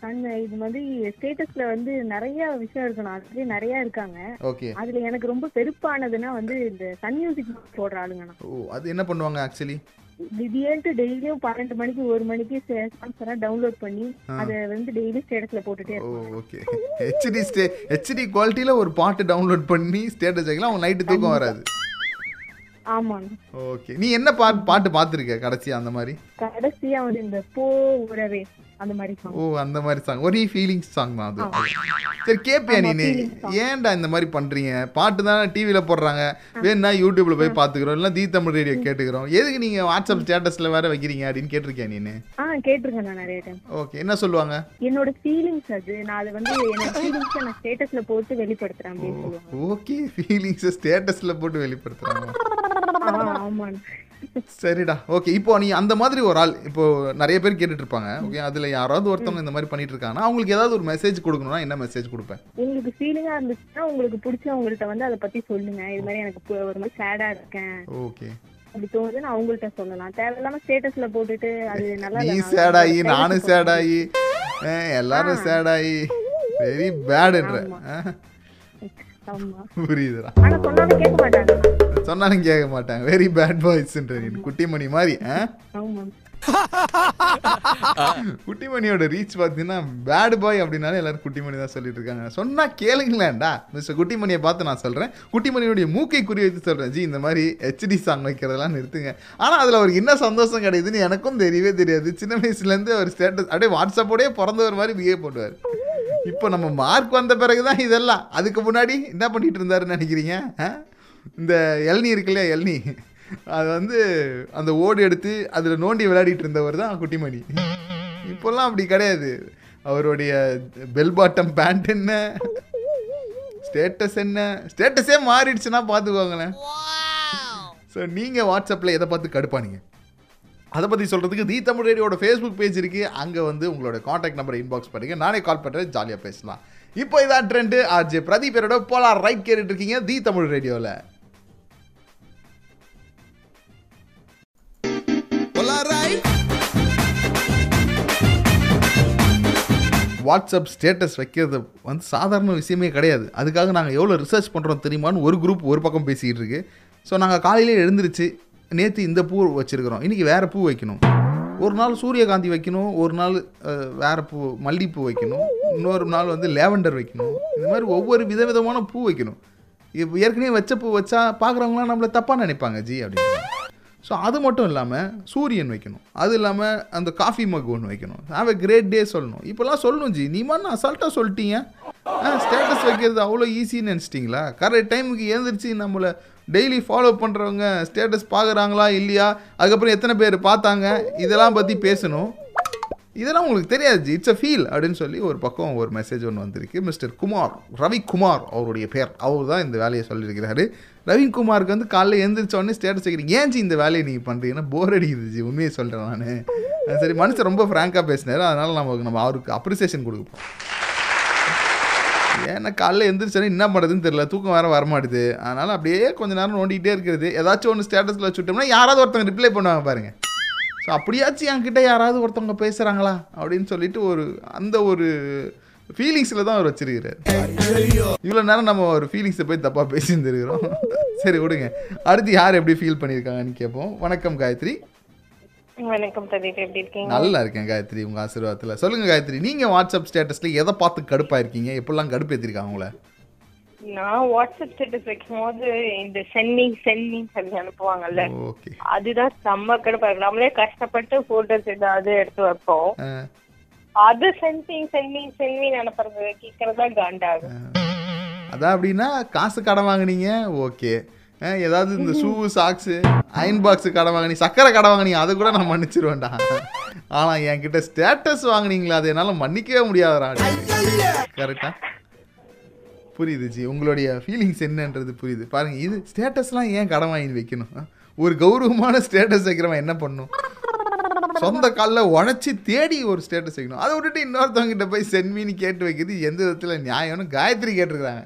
அந்த இது மாதிரி ஸ்டேட்டஸ்ல வந்து நிறைய விஷயம் இருக்கணும் அதுலயே நிறைய இருக்காங்க. ஓகே அதுல எனக்கு ரொம்ப பெருப்பானதுன்னா வந்து இந்த சன் மியூசிக் போடுற ஆளுங்கண்ணா ஓ அது என்ன பண்ணுவாங்க ஆக்சுவலி திடீர்னு டெய்லியும் பன்னெண்டு மணிக்கு ஒரு மணிக்கு சாங்ஸ் எல்லாம் டவுன்லோட் பண்ணி அதை வந்து டெய்லி ஸ்டேட்டஸ்ல போட்டுட்டே ஓகே ஹெச்டி ஸ்டே ஹெச்டி குவாலிட்டியில் ஒரு பாட்டு டவுன்லோட் பண்ணி ஸ்டேட்டஸ் வைக்கலாம் அவங்க நைட்டு தூக்கம் வராது. ஆமாங்க. ஓகே. நீ என்ன பாட்டு பாட்டு பார்த்துருக்க கடைசி அந்த மாதிரி? கடைசியா வந்து இந்த போ உறவே அந்த மாதிரி. ஓ அந்த மாதிரி சாங் ஒரே ஃபீலிங்ஸ் சாங் தான் அது. சரி கேப்பியா நீ. ஏன்டா இந்த மாதிரி பண்றீங்க? பாட்டு தானே டிவியில் போடுறாங்க. வேணா யூடியூப்ல போய் பார்த்துக்கிறோம் இல்லை தி தமிழ் ரேடியோ கேட்டுக்கிறோம். எதுக்கு நீங்க வாட்ஸ்அப் ஸ்டேட்டஸ்ல வேற வைக்கிறீங்க அப்படின்னு கேட்டிருக்கியா நீ ஆ கேட்டிருக்கேன் நான் நிறைய டைம் ஓகே. என்ன சொல்லுவாங்க? என்னோட ஃபீலிங்ஸ் அது. நான் அது வந்து என்னோட ஃபீலிங்ஸ் நான் ஸ்டேட்டஸ்ல போட்டு வெளிப்படுத்துறேன் அப்படின்னு சொல்லுவாங்க. ஓகே. ஃபீலிங்ஸை ஸ்டேட்டஸ்ல போட்டு வெளிப்படுத்துறாங்க. சரிடா. ஓகே இப்போ நீ அந்த மாதிரி ஒரு ஆள் இப்போ நிறைய பேர் கேட்டுட்டு இருப்பாங்க ஓகே அதுல யாராவது ஒருத்தவங்க இந்த மாதிரி பண்ணிட்டு இருக்காங்கன்னா அவங்களுக்கு ஏதாவது ஒரு மெசேஜ் கொடுக்கணும்னா என்ன மெசேஜ் கொடுப்பேன்? உங்களுக்கு ஃபீலிங்கா இருந்துச்சுன்னா உங்களுக்கு பிடிச்சவங்கள்ட்ட வந்து அதை பத்தி சொல்லுங்க. இது மாதிரி எனக்கு ஒரு மாதிரி சேடா இருக்கேன். ஓகே அப்படி தோணுது நான் அவங்கள்ட்ட சொல்லலாம். தேவையில்லாம ஸ்டேட்டஸ்ல போட்டுட்டு அது நல்லா நீ private நானும் சேடாயி அஹ், எல்லாரும் சேடாயி வெரி பேடுன்ற புரியுதுடா. ஆனா சொன்னாலும் கேட்க மாட்டாங்க சொன்னாலும் கேட்க மாட்டாங்க. வெரி பேட் பாய்ஸ்ன்ற குட்டிமணி மாதிரி குட்டிமணியோட ரீச் பார்த்தீங்கன்னா பேட் பாய் அப்படின்னாலே எல்லாரும் குட்டிமணி தான் சொல்லிட்டு இருக்காங்க சொன்னா கேளுங்களேன்டா. மிஸ்டர் குட்டிமணியை பார்த்து நான் சொல்றேன். குட்டிமணியோடைய மூக்கை குறி வைத்து சொல்றேன். ஜி இந்த மாதிரி ஹெச்டி சாங் வைக்கிறதெல்லாம் நிறுத்துங்க. ஆனா அதுல அவருக்கு என்ன சந்தோஷம் கிடைக்குதுன்னு எனக்கும் தெரியவே தெரியாது. சின்ன வயசுல இருந்து அவர் ஸ்டேட்டஸ் அப்படியே வாட்ஸ்அப்போடயே பிறந்தவர் மாதிரி பிஹேவ் பண்ணுவார். இப்போ நம்ம மார்க் வந்த பிறகுதான் இதெல்லாம். அதுக்கு முன்னாடி என்ன பண்ணிட்டு இருந்தாருன்னு நினைக்கிறீங்க? இந்த எல்னி இருக்கு இல்லையா எல்னி? அது வந்து அந்த ஓடு எடுத்து அதில் நோண்டி விளையாடிட்டு இருந்தவர் தான் குட்டிமணி. இப்போல்லாம் அப்படி கிடையாது. அவருடைய பெல் பாட்டம் பேண்ட் என்ன? ஸ்டேட்டஸ் என்ன? ஸ்டேட்டஸே மாறிடுச்சுன்னா பார்த்துக்கோங்களேன். ஸோ நீங்கள் வாட்ஸ்அப்பில் எதை பார்த்து கடுப்பானீங்க? அதை பற்றி சொல்கிறதுக்கு தி தமிழ் ரேடியோட ஃபேஸ்புக் பேஜ் இருக்குது அங்கே வந்து உங்களோட காண்டாக்ட் நம்பரை இன்பாக்ஸ் பண்ணுங்க. நானே கால் பண்ணுறேன் ஜாலியாக பேசலாம். இப்போ இதான் ட்ரெண்டு ஆர்ஜே பிரதீபரோட போலார் ரைட் கேட்டுட்டு இருக்கீங்க தி தமிழ் ரேடியோவில் வாட்ஸ்அப் ஸ்டேட்டஸ் வைக்கிறது வந்து சாதாரண விஷயமே கிடையாது. அதுக்காக நாங்கள் எவ்வளோ ரிசர்ச் பண்ணுறோம் தெரியுமான்னு ஒரு குரூப் ஒரு பக்கம் பேசிகிட்டு இருக்கு. ஸோ நாங்கள் காலையிலே எழுந்திருச்சு நேற்று இந்த பூ வச்சுருக்கிறோம். இன்றைக்கி வேறு பூ வைக்கணும். ஒரு நாள் சூரியகாந்தி வைக்கணும் ஒரு நாள் வேறு பூ மல்லிகைப்பூ வைக்கணும் இன்னொரு நாள் வந்து லேவெண்டர் வைக்கணும். இந்த மாதிரி ஒவ்வொரு விதவிதமான பூ வைக்கணும். ஏற்கனவே வச்ச பூ வச்சா பார்க்குறவங்களாம் நம்மளை தப்பாக நினைப்பாங்க. ஜி அப்படின்னு ஸோ அது மட்டும் இல்லாமல் சூரியன் வைக்கணும். அது இல்லாமல் அந்த காஃபி மக் ஒன்று வைக்கணும். ஹாவ் எ கிரேட் டே சொல்லணும். இப்போல்லாம் சொல்லணும் ஜி. நீ மாதிரி அசால்ட்டாக சொல்லிட்டீங்க. ஆ ஸ்டேட்டஸ் வைக்கிறது அவ்வளோ ஈஸின்னு நினச்சிட்டிங்களா? கரெக்ட் டைமுக்கு எழுந்திரிச்சு நம்மளை டெய்லி ஃபாலோ பண்ணுறவங்க ஸ்டேட்டஸ் பார்க்குறாங்களா இல்லையா? அதுக்கப்புறம் எத்தனை பேர் பார்த்தாங்க? இதெல்லாம் பற்றி பேசணும். இதெல்லாம் உங்களுக்கு தெரியாது ஜி. இட்ஸ் அ ஃபீல் அப்படின்னு சொல்லி ஒரு பக்கம் ஒரு மெசேஜ் ஒன்று வந்திருக்கு. மிஸ்டர் குமார் ரவி குமார் அவருடைய பேர். அவர் தான் இந்த வேலையை சொல்லியிருக்கிறாரு. ரவிக்குமாருக்கு வந்து காலைல எழுந்திரிச்ச உடனே ஸ்டேட்டஸ் வைக்கிறீங்க. ஏன் ஜி இந்த வேலையை நீங்கள் பண்ணுறீங்கன்னா போர் அடிக்குது ஜி. உண்மையை சொல்கிறேன் நான். சரி மனுஷன் ரொம்ப ஃப்ராங்காக பேசினார். அதனால் நமக்கு நம்ம அவருக்கு அப்ரிசியேஷன் கொடுப்போம் ஏன்னா காலைல எந்திரிச்சோன்னே என்ன பண்ணுறதுன்னு தெரியல. தூக்கம் வேறு வரமாட்டுது அதனால் அப்படியே கொஞ்ச நேரம் நோண்டிகிட்டே இருக்கிறது. ஏதாச்சும் ஒன்று ஸ்டேட்டஸில் வச்சுட்டோம்னா யாராவது ஒருத்தவங்க ரிப்ளை பண்ணுவாங்க பாருங்கள் ஸோ அப்படியாச்சும் என்கிட்ட யாராவது ஒருத்தவங்க பேசுகிறாங்களா அப்படின்னு சொல்லிட்டு ஒரு அந்த ஒரு ஃபீலிங்ஸில் தான் அவர் வச்சிருக்கிறார். இவ்வளோ நேரம் நம்ம ஒரு ஃபீலிங்ஸை போய் தப்பாக பேசியிருந்துருக்கிறோம். சரி விடுங்க. அடுத்து யார் எப்படி ஃபீல் பண்ணியிருக்காங்கன்னு கேட்போம். வணக்கம் காயத்ரி. வணக்கம் பிரதீப் எப்படி இருக்கீங்க? நல்லா இருக்கேன் காயத்ரி உங்கள் ஆசீர்வாதத்தில். சொல்லுங்கள் காயத்ரி நீங்கள் வாட்ஸ்அப் ஸ்டேட்டஸில் எதை பார்த்து கடுப்பாக இருக்கீங்க எப்படிலாம் கடுப்பு ஏற்றிருக்காங்க உங்களை? நான் வாட்ஸ்அப் ஸ்டேட்டஸ் வைக்கும் போது இந்த சென்னிங் சென்னிங் சொல்லி அனுப்புவாங்கல்ல அதுதான் செம்ம கடுப்பா இருக்கு. நம்மளே கஷ்டப்பட்டு போட்டோஸ் ஏதாவது எடுத்து வைப்போம். அது சென்டிங் சென்னிங் சென்னிங் அனுப்புறது கேட்கறதா காண்டாகும். அதான் அப்படின்னா காசு கடன் வாங்குனீங்க ஓகே. ஏதாவது இந்த ஷூ சாக்ஸு அயன் பாக்ஸு கடன் வாங்கினீங்க சக்கரை கடன் வாங்கினீங்க அதை கூட நான் மன்னிச்சிருவேன்டா. ஆனால் என்கிட்ட ஸ்டேட்டஸ் வாங்குனீங்களா அதை என்னால் மன்னிக்கவே முடியாதடா. கரெக்டா? புரியுது ஜி. உங்களுடைய ஃபீலிங்ஸ் என்னன்றது புரியுது. பாருங்க இது ஸ்டேட்டஸ்லாம் ஏன் கடன் வாங்கி வைக்கணும்? ஒரு கௌரவமான ஸ்டேட்டஸ் வைக்கிறவன் என்ன பண்ணும்? சொந்த காலில் உழைச்சி தேடி ஒரு ஸ்டேட்டஸ் வைக்கணும். அதை விட்டுட்டு இன்னொருத்தவங்க கிட்ட போய் சென்மின்னு கேட்டு வைக்கிறது எந்த விதத்தில் நியாயம்னு காயத்ரி கேட்டிருக்காங்க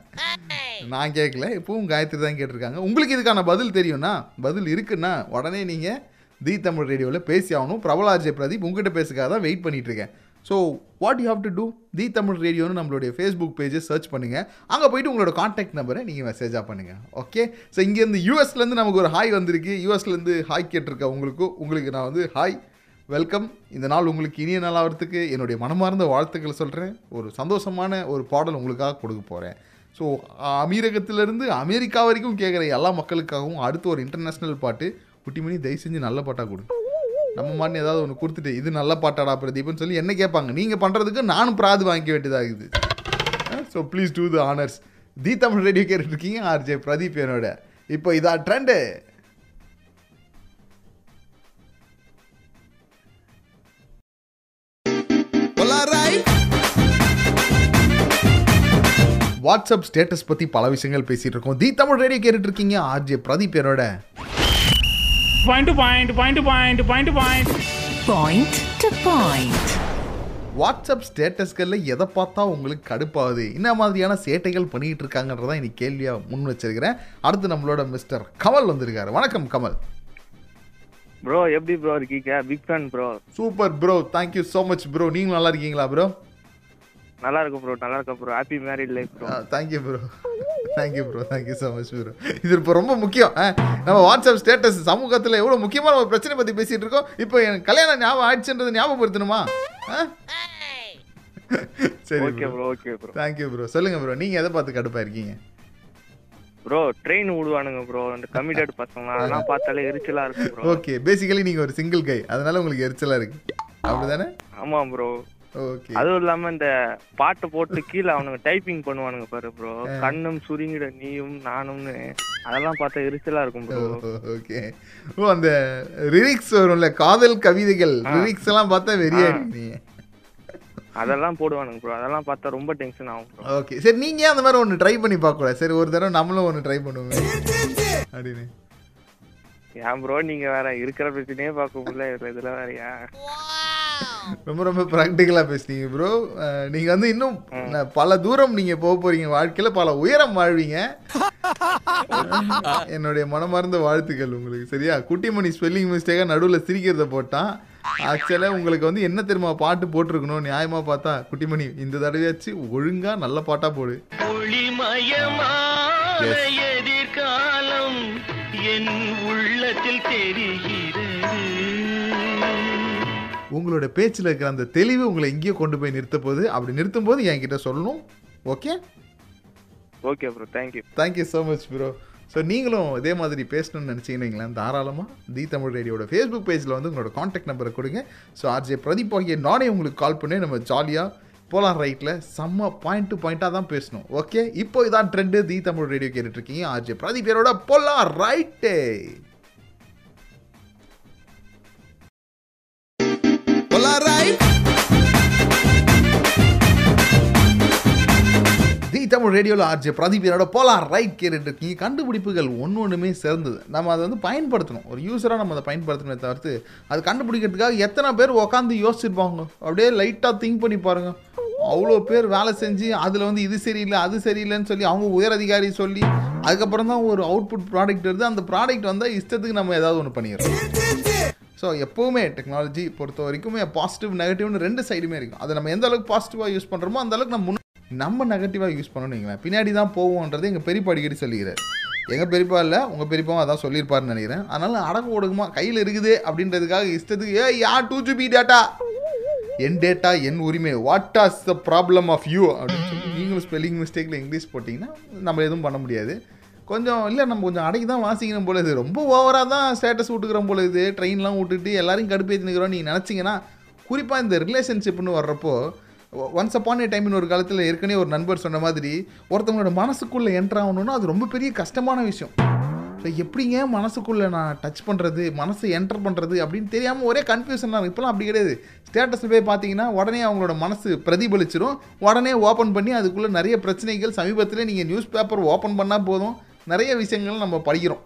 நான் கேட்கல இப்பவும் காயத்ரி தான் கேட்டிருக்காங்க. உங்களுக்கு இதுக்கான பதில் தெரியும்னா பதில் இருக்குன்னா உடனே நீங்கள் தி தமிழ் ரேடியோவில் பேசி ஆகணும். பிரபலாஜய் பிரதீப் உங்ககிட்ட பேசுக்காக தான் வெயிட் பண்ணிட்டு இருக்கேன். So what you have to do the Tamil ரேடியோன்னு நம்மளுடைய ஃபேஸ்புக் பேஜை சர்ச் பண்ணுங்கள் அங்கே போயிட்டு உங்களோட காண்டாக்ட் நம்பரை நீங்கள் மெசேஜாக பண்ணுங்கள் ஓகே ஸோ இங்கேருந்து யூஎஸ்லேருந்து நமக்கு ஒரு ஹாய் வந்திருக்கு. யூஎஸ்லேருந்து ஹாய் கேட்டிருக்க உங்களுக்கு உங்களுக்கு நான் வந்து ஹாய் வெல்கம் இந்த நாள் உங்களுக்கு இனிய நாளாகிறதுக்கு என்னுடைய மனமார்ந்த வாழ்த்துக்களை சொல்கிறேன் ஒரு சந்தோஷமான ஒரு பாடல் உங்களுக்காக கொடுக்க போகிறேன் ஸோ அமீரகத்திலிருந்து அமெரிக்கா வரைக்கும் கேட்குற எல்லா மக்களுக்காகவும் அடுத்து ஒரு இன்டர்நேஷ்னல் பாட்டு குட்டிமணி தயவு செஞ்சு நல்ல பாட்டாக கொடுங்க நம்ம மாதிரி ஏதாவது ஒன்று கொடுத்துட்டு இது நல்ல பாட்டாடா பிரதீப்னு சொல்லி என்ன கேட்பாங்க? நீங்கள் பண்ணுறதுக்கு நானும் பிராது வாங்கிக்க வேண்டியதாகுது. So please do the honours the Tamil radio கேட்டுருக்கீங்க இருக்கீங்க ஆர்ஜே பிரதீப் என்னோட. இப்போ இதான் ட்ரெண்டு வாட்ஸ்அப் ஸ்டேட்டஸ் பற்றி பல விஷயங்கள் பேசிகிட்டு இருக்கோம். தி தமிழ் ரேடியோ கேட்டுட்டு இருக்கீங்க ஆர்ஜே பிரதீப் என்னோட. Point to point point to point point to point Point to point. WhatsApp ஸ்டேட்டஸ்களில் எதை பார்த்தா உங்களுக்கு கடுப்பாகுது? என்ன மாதிரியான சேட்டைகள் பண்ணிட்டு இருக்காங்கன்றதான் இன்னைக்கு கேள்வியாக முன் வச்சிருக்கிறேன். அடுத்து நம்மளோட மிஸ்டர் கமல் வந்திருக்காரு. வணக்கம் கமல். ப்ரோ எப்படி ப்ரோ இருக்கீங்க? Big fan bro super bro thank you so much bro நீங்களும் நல்லா இருக்கீங்களா ப்ரோ நல்லா இருக்கும் ப்ரோ நல்லா இருக்கும் bro happy married life bro thank you bro thank you bro thank you so much bro இது இப்போ ரொம்ப முக்கியம் நம்ம வாட்ஸ்அப் ஸ்டேட்டஸ் சமூகத்தில் எவ்வளோ முக்கியமான ஒரு பிரச்சனை பற்றி பேசிகிட்டு இருக்கோம். இப்போ எனக்கு கல்யாணம் ஞாபகம் ஆயிடுச்சுன்றது ஞாபகப்படுத்தணுமா? சரி okay bro okay bro thank you bro சொல்லுங்க ப்ரோ நீங்கள் எதை பார்த்து கடுப்பாக இருக்கீங்க ப்ரோ ட்ரெயின் விடுவானுங்க ப்ரோ அந்த கமிட்டட் பசங்க அதெல்லாம் பார்த்தாலே எரிச்சலா இருக்கு ப்ரோ ஓகே பேசிக்கலி நீங்கள் ஒரு சிங்கிள் கை அதனால உங்களுக்கு எரிச்சலாக இருக்கு. அப்படிதானே? ஆமா ப்ரோ அதுவும் இல்லாம இந்த பாட்டு போட்டு கீழே அவனுங்க டைப்பிங் பண்ணுவானுங்க பாரு ப்ரோ கண்ணும் சுருங்கிட நீயும் நானும்னு. அதெல்லாம் பார்த்தா எரிச்சலா இருக்கும் ப்ரோ ஓகே ஓ அந்த லிரிக்ஸ் வரும்ல காதல் கவிதைகள். லிரிக்ஸ் எல்லாம் பார்த்தா வெறியா நீங்க அதெல்லாம் போடுவானுங்க ப்ரோ அதெல்லாம் பார்த்தா ரொம்ப டென்ஷன் ஆகும் ப்ரோ ஓகே சரி நீங்க அந்த மாதிரி ஒன்று ட்ரை பண்ணி பார்க்கக்கூடாது? சரி ஒரு தடவை நம்மளும் ஒன்று ட்ரை பண்ணுவோம். அப்படின்னு. ஏன் ப்ரோ நீங்க வேற இருக்கிற பிரச்சனையே பார்க்க முடியல. இதுல இதுல வேறயா? ரொம்ப ரொம்ப ப்ராக்டிக்கலாக பேசுனீங்க ப்ரோ நீங்கள் வந்து இன்னும் பல தூரம் நீங்கள் போக போறீங்க. வாழ்க்கையில் பல உயரம் வாழ்வீங்க. என்னுடைய மனமார்ந்த வாழ்த்துக்கள் உங்களுக்கு. சரியா? குட்டிமணி ஸ்பெல்லிங் மிஸ்டேக்காக நடுவில் சிரிக்கிறத போட்டான். ஆக்சுவலாக உங்களுக்கு வந்து என்ன தெரியுமா பாட்டு போட்டிருக்கணும் நியாயமாக பார்த்தா குட்டிமணி இந்த தடவையாச்சு ஒழுங்காக நல்ல பாட்டாக போடு. எதிர்காலம் என் உள்ளத்தில் தெரிகிறது உங்களோட பேச்சில் இருக்கிற அந்த தெளிவு உங்களை எங்கேயோ கொண்டு போய் நிறுத்த போகுது அப்படி நிறுத்தும் போது என்கிட்ட சொல்லணும். Okay okay bro thank you thank you so much bro so நீங்களும் இதே மாதிரி பேசணும்னு நினச்சிங்கன்னா தாராளமாக தி தமிழ் ரேடியோட ஃபேஸ்புக் பேஜில் வந்து உங்களோட காண்டாக்ட் நம்பரை கொடுங்க. ஸோ ஆர்ஜே பிரதீப் ஆகிய நானே உங்களுக்கு கால் பண்ணி நம்ம ஜாலியாக போலாம் ரைட்டில் செம்ம பாயிண்ட் டு பாயிண்ட்டாக தான் பேசணும். ஓகே இப்போ இதான் ட்ரெண்டு தி தமிழ் ரேடியோ கேட்டுட்ருக்கீங்க ஆர்ஜே பிரதீப் பேரோட போலாம் ரைட்டே தி தமிழ் ரேடியோவில் ஆர்ஜே பிரதீப் என்னோட போலாம் ரைட் கேட்டுட்டு இருக்கீங்க கண்டுபிடிப்புகள் ஒன்று ஒன்றுமே சிறந்தது நம்ம அதை வந்து பயன்படுத்தணும். ஒரு யூஸராக நம்ம அதை பயன்படுத்தணுமே தவிர்த்து அது கண்டுபிடிக்கிறதுக்காக எத்தனை பேர் உட்காந்து யோசிச்சிருப்பாங்க. அப்படியே லைட்டாக திங்க் பண்ணி பாருங்க. அவ்வளோ பேர் வேலை செஞ்சு அதில் வந்து இது சரியில்லை அது சரியில்லைன்னு சொல்லி அவங்க உயர் அதிகாரி சொல்லி அதுக்கப்புறம் தான் ஒரு அவுட்புட் ப்ராடக்ட் வருது. அந்த ப்ராடக்ட் வந்தால் இஷ்டத்துக்கு நம்ம ஏதாவது ஒன்று பண்ணிடுறோம். ஸோ எப்போவுமே டெக்னாலஜி பொறுத்த வரைக்குமே பாசிட்டிவ் நெகட்டிவ்னு ரெண்டு சைடுமே இருக்கும். அதை நம்ம எந்த அளவுக்கு பாசிட்டிவாக யூஸ் பண்ணுறோமோ அந்த அளவுக்கு நம்ம முன்ன- நம்ம நெகட்டிவாக யூஸ் பண்ணணும் வைங்களேன். பின்னாடி தான் போவோன்றது எங்கள் பெரியப்பா அடிக்கடி சொல்லிக்கிறார். எங்கள் பெரியப்பா இல்லை உங்கள் பெரியப்பாவும் அதான் சொல்லியிருப்பாருன்னு நினைக்கிறேன். அதனால அடக்கு ஒடுக்குமா கையில் இருக்குது அப்படின்றதுக்காக இஷ்டத்துக்கு ஏ யா டூ ஜிபி டேட்டா என் டேட்டா என் உரிமை. What as the problem of you அப்படின்னு சொல்லி நீங்களும் ஸ்பெல்லிங் மிஸ்டேக்கில் இங்கிலீஷ் போட்டிங்கன்னா நம்ம எதுவும் பண்ண முடியாது. கொஞ்சம் இல்லை நம்ம கொஞ்சம் அடைக்கு தான் வாசிக்கணும் போல இது ரொம்ப ஓவராக தான் ஸ்டேட்டஸ் விட்டுக்கிறோம் போல இது ட்ரெயின்லாம் விட்டுட்டு எல்லாரையும் கடுப்பேற்றி நிற்கிறோம் நீங்கள் நினச்சிங்கன்னா குறிப்பாக இந்த ரிலேஷன்ஷிப்னு வர்றப்போ ஒன்ஸ் அப்பான் ஏ டைம்னு ஒரு காலத்தில் ஏற்கனவே ஒரு நண்பர் சொன்ன மாதிரி ஒருத்தவங்களோட மனசுக்குள்ளே என்ட்ராகணுன்னா அது ரொம்ப பெரிய கஷ்டமான விஷயம். ஸோ எப்படிங்க மனசுக்குள்ளே நான் டச் பண்ணுறது மனசை என்டர் பண்ணுறது அப்படின்னு தெரியாமல் ஒரே கன்ஃபியூஷனாக இருக்கும் இப்போலாம் அப்படி கிடையாது. ஸ்டேட்டஸில் போய் பார்த்தீங்கன்னா உடனே அவங்களோட மனசு பிரதிபலிச்சிடும் உடனே ஓப்பன் பண்ணி அதுக்குள்ளே நிறைய பிரச்சனைகள் சமீபத்தில் நீங்கள் நியூஸ் பேப்பர் ஓப்பன் பண்ணால் போதும். நிறைய விஷயங்கள் நம்ம படிக்கிறோம்.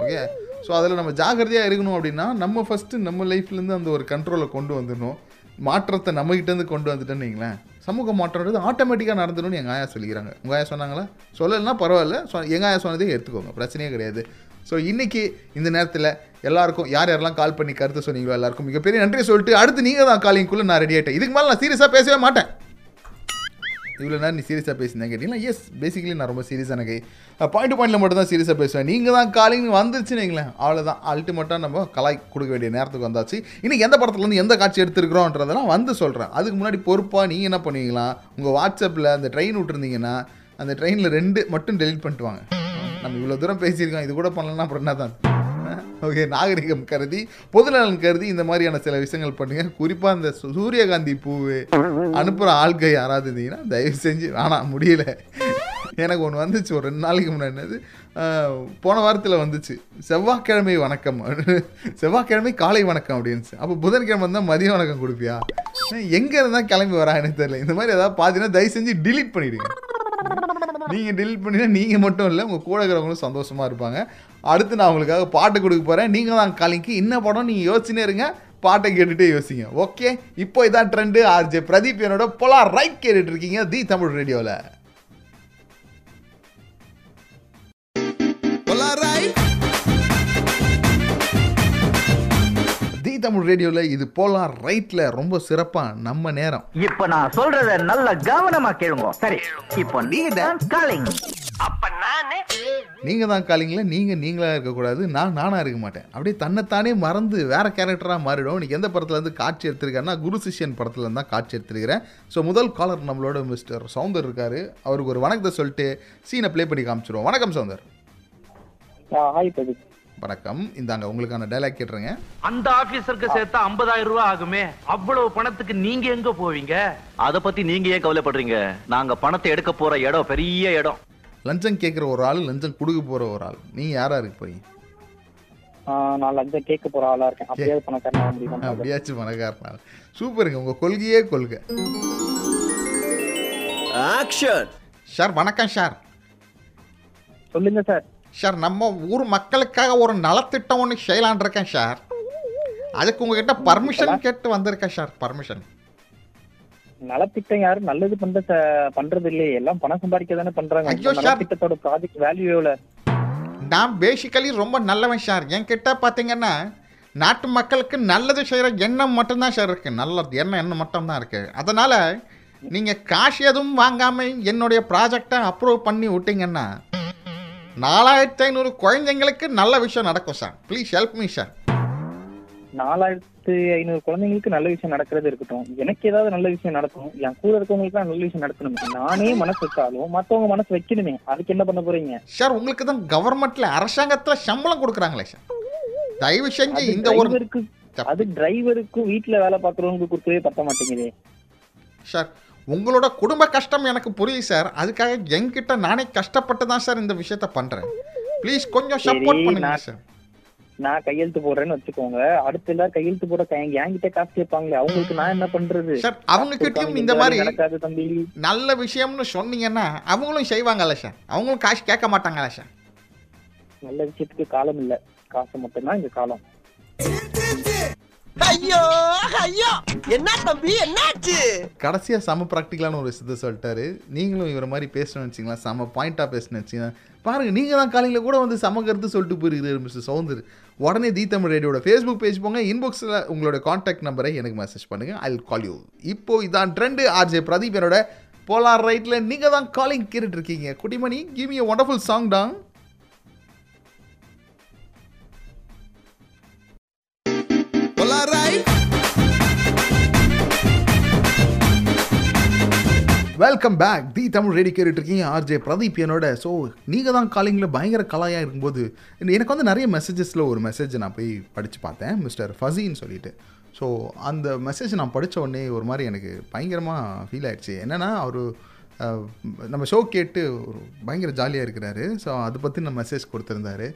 ஓகே ஸோ அதில் நம்ம ஜாகிரதையாக இருக்கணும் அப்படின்னா நம்ம ஃபஸ்ட்டு நம்ம லைஃப்லேருந்து அந்த ஒரு கண்ட்ரோலை கொண்டு வந்துடணும். மாற்றத்தை நம்மகிட்டேருந்து கொண்டு வந்துட்டேன்னு வைங்களேன். சமூக மாற்றம்ன்றது ஆட்டோமேட்டிக்காக நடந்துடும் எங்கள் ஆயா சொல்லிக்கிறாங்க. உங்கள் ஆயா சொன்னாங்களா? சொல்லலைன்னா பரவாயில்ல. சொ எங்கள் ஆயா சொன்னதே எடுத்துக்கோங்க. பிரச்சனையே கிடையாது. ஸோ இன்றைக்கி இந்த நேரத்தில் எல்லாருக்கும் யார் யாரெல்லாம் கால் பண்ணி கருத்து சொன்னீங்களோ எல்லாருக்கும் மிகப்பெரிய நன்றி சொல்லிட்டு அடுத்து நீங்கள் தான் காலிங்குள்ளே நான் ரெடி ஆகிட்டேன் இதுக்கு மேலே நான் சீரியஸாக பேசவே மாட்டேன். இவ்வளோ நேரம் நீ சீரியஸாக பேசினேன். கேட்டீங்களா எஸ் பேசிக்கலி நான் ரொம்ப சீரியஸான கை பாயிண்ட் பாயிண்டில் மட்டும் தான் சீரியஸாக பேசுவேன். நீங்கள் தான் காலிங் வந்துருச்சுன்னு வைங்களேன். அவ்வளோதான் அல்டிமேட்டாக நம்ம கலாய் கொடுக்க வேண்டிய நேரத்துக்கு வந்தாச்சு. இன்னைக்கு எந்த படத்துலேருந்து எந்த காட்சி எடுத்துருக்குறோன்றதெல்லாம் வந்து சொல்கிறேன் அதுக்கு முன்னாடி பொறுப்பாக நீங்கள் என்ன பண்ணுவீங்களா? உங்கள் வாட்ஸ்அப்பில் அந்த ட்ரெயின் விட்டுருந்தீங்கன்னா அந்த ட்ரெயினில் ரெண்டு மட்டும் டெலிட் பண்ணிட்டு வாங்க. நம்ம இவ்வளோ தூரம் பேசியிருக்கோம். இது கூட பண்ணலன்னா அப்புறம் என்ன தான் ஓகே நாகரிகம் கருதி பொதுநலன் கருதி இந்த மாதிரியான சில விஷயங்கள் பண்ணுங்க. குறிப்பாக இந்த சூரியகாந்தி பூவு அனுப்புகிற ஆள்கள் யாராவது இருந்தீங்கன்னா தயவு செஞ்சு வேணாம் முடியல. எனக்கு ஒன்று வந்துச்சு ஒரு ரெண்டு நாளைக்கு முன்னாடி என்னது? போன வாரத்தில் வந்துச்சு. செவ்வாய்க்கிழமை வணக்கம். செவ்வாய்க்கிழமை காலை வணக்கம் அப்படின்னு அப்போ புதன்கிழமை தான் மதிய வணக்கம் கொடுப்பியா? எங்கே இருந்தால் கிளம்பி வரா எனக்கு தெரியல. இந்த மாதிரி ஏதாவது பார்த்தீங்கன்னா தயவு செஞ்சு டிலீட் பண்ணிடுங்க. நீங்கள் டிலீட் பண்ணினா நீங்கள் மட்டும் இல்லை உங்கள் கூட இருக்கிறவங்களும் சந்தோஷமாக இருப்பாங்க. அடுத்து நான் உங்களுக்காக பாட்டு கொடுக்க போகிறேன் நீங்கள் தான் காலிங்க்கு என்ன படம் நீங்கள் யோசிச்சுனே இருங்க. பாட்டை கேட்டுகிட்டே யோசிங்க. ஓகே இப்போ இதான் ட்ரெண்டு ஆர்ஜே பிரதீப் என்னோட பொலா ரைட் கேட்டுட்டு இருக்கீங்க. தி தமிழ் ரேடியோவில் தி தமிழ் ரேடியோவில் இது போலாம் ரைட்டில் ரொம்ப சிறப்பாக நம்ம நேரம். இப்ப நான் சொல்றத நல்ல கவனமா கேளுங்க. சரி இப்போ நீங்க தான் காலிங் நீங்கள் தான் காலிங்கள நீங்கள் நீங்களாக இருக்கக்கூடாது. நான் நானாக இருக்க மாட்டேன். அப்படியே தன்னைத்தானே மறந்து வேற கேரக்டராக மாறிடும். இன்னைக்கு எந்த படத்துல இருந்து காட்சி எடுத்திருக்காருன்னா குரு சிஷ்யன் படத்துல இருந்து தான் காட்சி எடுத்திருக்கிறேன். ஸோ முதல் காலர் நம்மளோட மிஸ்டர் சவுந்தர் இருக்காரு. அவருக்கு ஒரு வணக்கத்தை சொல்லிட்டு சீனை ப்ளே பண்ணி காமிச்சிருவோம். வணக்கம் சவுந்தர். வணக்கம். இந்தாங்க உங்களுக்கான டைலாக் கேட்டுருங்க. அந்த ஆபீசருக்கு சேர்த்தா 50000 ரூபாய் ஆகுமே? அவ்வளவு பணத்துக்கு நீங்க எங்க போவீங்க? அத பத்தி நீங்க ஏன் கவலைப்படுறீங்க? நாங்க பணத்தை எடுக்க போற இடம் பெரிய இடம். லஞ்சம் கேட்குற ஒரு ஆள் லஞ்சம் கொடுக்க போகிற ஒரு ஆள். நீங்கள் யாராக இருக்க ஆஹ் நான் லஞ்சம் கேட்க போற ஆளா இருக்கேன். அப்படியே பணக்காரன் அப்படியாச்சும் பணக்காரனால். சூப்பருங்க உங்கள் கொள்கையே கொள்கை. ஆக்ஷன் சார் வணக்கம் சார் சொல்லுங்க சார் சார் நம்ம ஊர் மக்களுக்காக ஒரு நலத்திட்டம் ஒன்று செய்யலான் இருக்கேன் சார் அதுக்கு உங்ககிட்ட பர்மிஷன் கேட்டு வந்திருக்கேன் சார் பர்மிஷன் நலத்திட்டம் யாரும் நல்லது பண்ற பண்றது இல்லையே எல்லாம் பணம் சம்பாதிக்க தானே பண்றாங்க. ஐயோ, சார். நலத்திட்டத்தோட ப்ராஜெக்ட் வேல்யூ எவ்வளவு? நான் பேசிக்கலி ரொம்ப நல்லவன் சார் என்கிட்ட பார்த்தீங்கன்னா நாட்டு மக்களுக்கு நல்லது செய்கிற எண்ணம் மட்டும்தான் சார் இருக்குது நல்ல எண்ணம் எண்ணம் மட்டும்தான் இருக்குது அதனால் நீங்கள் காசு எதுவும் வாங்காமல் என்னுடைய ப்ராஜெக்டை அப்ரூவ் பண்ணி விட்டீங்கன்னா நாலாயிரத்தி ஐநூறு குழந்தைங்களுக்கு நல்ல விஷயம் நடக்கும் sir please help me sir நாலாயிரத்து ஐநூறு குழந்தைங்களுக்கு நல்ல விஷயம் நடக்கிறது இருக்கட்டும். எனக்கு ஏதாவது நல்ல விஷயம் நடக்கணும். என் கூட இருக்கவங்களுக்கு நல்ல விஷயம் நடக்கணும். நானே மனசு வச்சாலும் மத்தவங்க மனசு வைக்கணுமே. அதுக்கு என்ன பண்ண போறீங்க? சார் உங்களுக்கு தான் கவர்மெண்ட்ல அரசாங்கத்துல சம்பளம் கொடுக்குறாங்களே சார். தயவு செஞ்சு இந்த ஒரு அது டிரைவருக்கும் வீட்டுல வேலை பாக்குறவங்களுக்கு கொடுக்கவே பத்த மாட்டேங்குதே. சார் உங்களோட குடும்ப கஷ்டம் எனக்கு புரியுது சார். அதுக்காக என்கிட்ட நானே கஷ்டப்பட்டு தான் சார் இந்த விஷயத்த பண்றேன். ப்ளீஸ் கொஞ்சம் சப்போர்ட் பண்ணுங்க சார். நான் கையெழுத்து போடுறேன்னு வச்சுக்கோங்க. அடுத்த எல்லாரும் கையெழுத்து போட என்கிட்ட காசு கேட்பாங்களே அவங்களுக்கு நான் என்ன பண்றது? சார் அவங்க கிட்டயும் இந்த இந்த மாதிரி நடக்காது தம்பி. நல்ல விஷயம்னு சொன்னீங்கன்னா அவங்களும் செய்வாங்கல்ல சார். அவங்களும் காசு கேட்க மாட்டாங்கல்ல சார். நல்ல விஷயத்துக்கு காலம் இல்ல. காசு மட்டும்தான் இங்க காலம். ஐயோ ஐயோ என்ன தம்பி என்னாச்சு? கடைசியாக செம ப்ராக்டிக்கலான ஒரு விஷயத்த சொல்லிட்டாரு. நீங்களும் இவரை மாதிரி பேசணும்னு வச்சிங்களா செம பாயிண்டாக பேசணும்னு வச்சிங்கன்னா பாருங்க நீங்கள் தான் காலையில் கூட வந்து செம கருத்து சொல்லிட்டு போயிருக்கிறாரு மிஸ்டர் சௌந்தர். உடனே தி தமிழ் ரேடியோட ஃபேஸ்புக் பேஜ் போங்க. இன்பாக்ஸில் உங்களோட காண்டாக்ட் நம்பரை எனக்கு மெசேஜ் பண்ணுங்கள் ஐ கால் யூ இப்போ இதான் ட்ரெண்டு ஆர்ஜே பிரதீப் என்னோட போலார் ரைட்டில் நீங்கள் தான் காலிங் கேட்டுட்டு இருக்கீங்க. Kuttimani give me wonderful song Tang welcome back the Tamil radio கேட்டுட்டு இருக்கீங்க ஆர்ஜே பிரதீப் என்னோட. ஸோ நீங்கள் தான் காலிங்கில் பயங்கர கலாயாக இருக்கும்போது எனக்கு வந்து நிறைய மெசேஜஸில் ஒரு மெசேஜ் நான் போய் படித்து பார்த்தேன் மிஸ்டர் ஃபசின்னு சொல்லிட்டு. ஸோ அந்த மெசேஜ் நான் படித்த உடனே ஒரு மாதிரி எனக்கு பயங்கரமாக ஃபீல் ஆயிடுச்சு. என்னென்னா அவர் நம்ம ஷோ கேட்டு ஒரு பயங்கர ஜாலியாக இருக்கிறாரு. ஸோ அதை பற்றி நான் மெசேஜ் கொடுத்துருந்தாரு.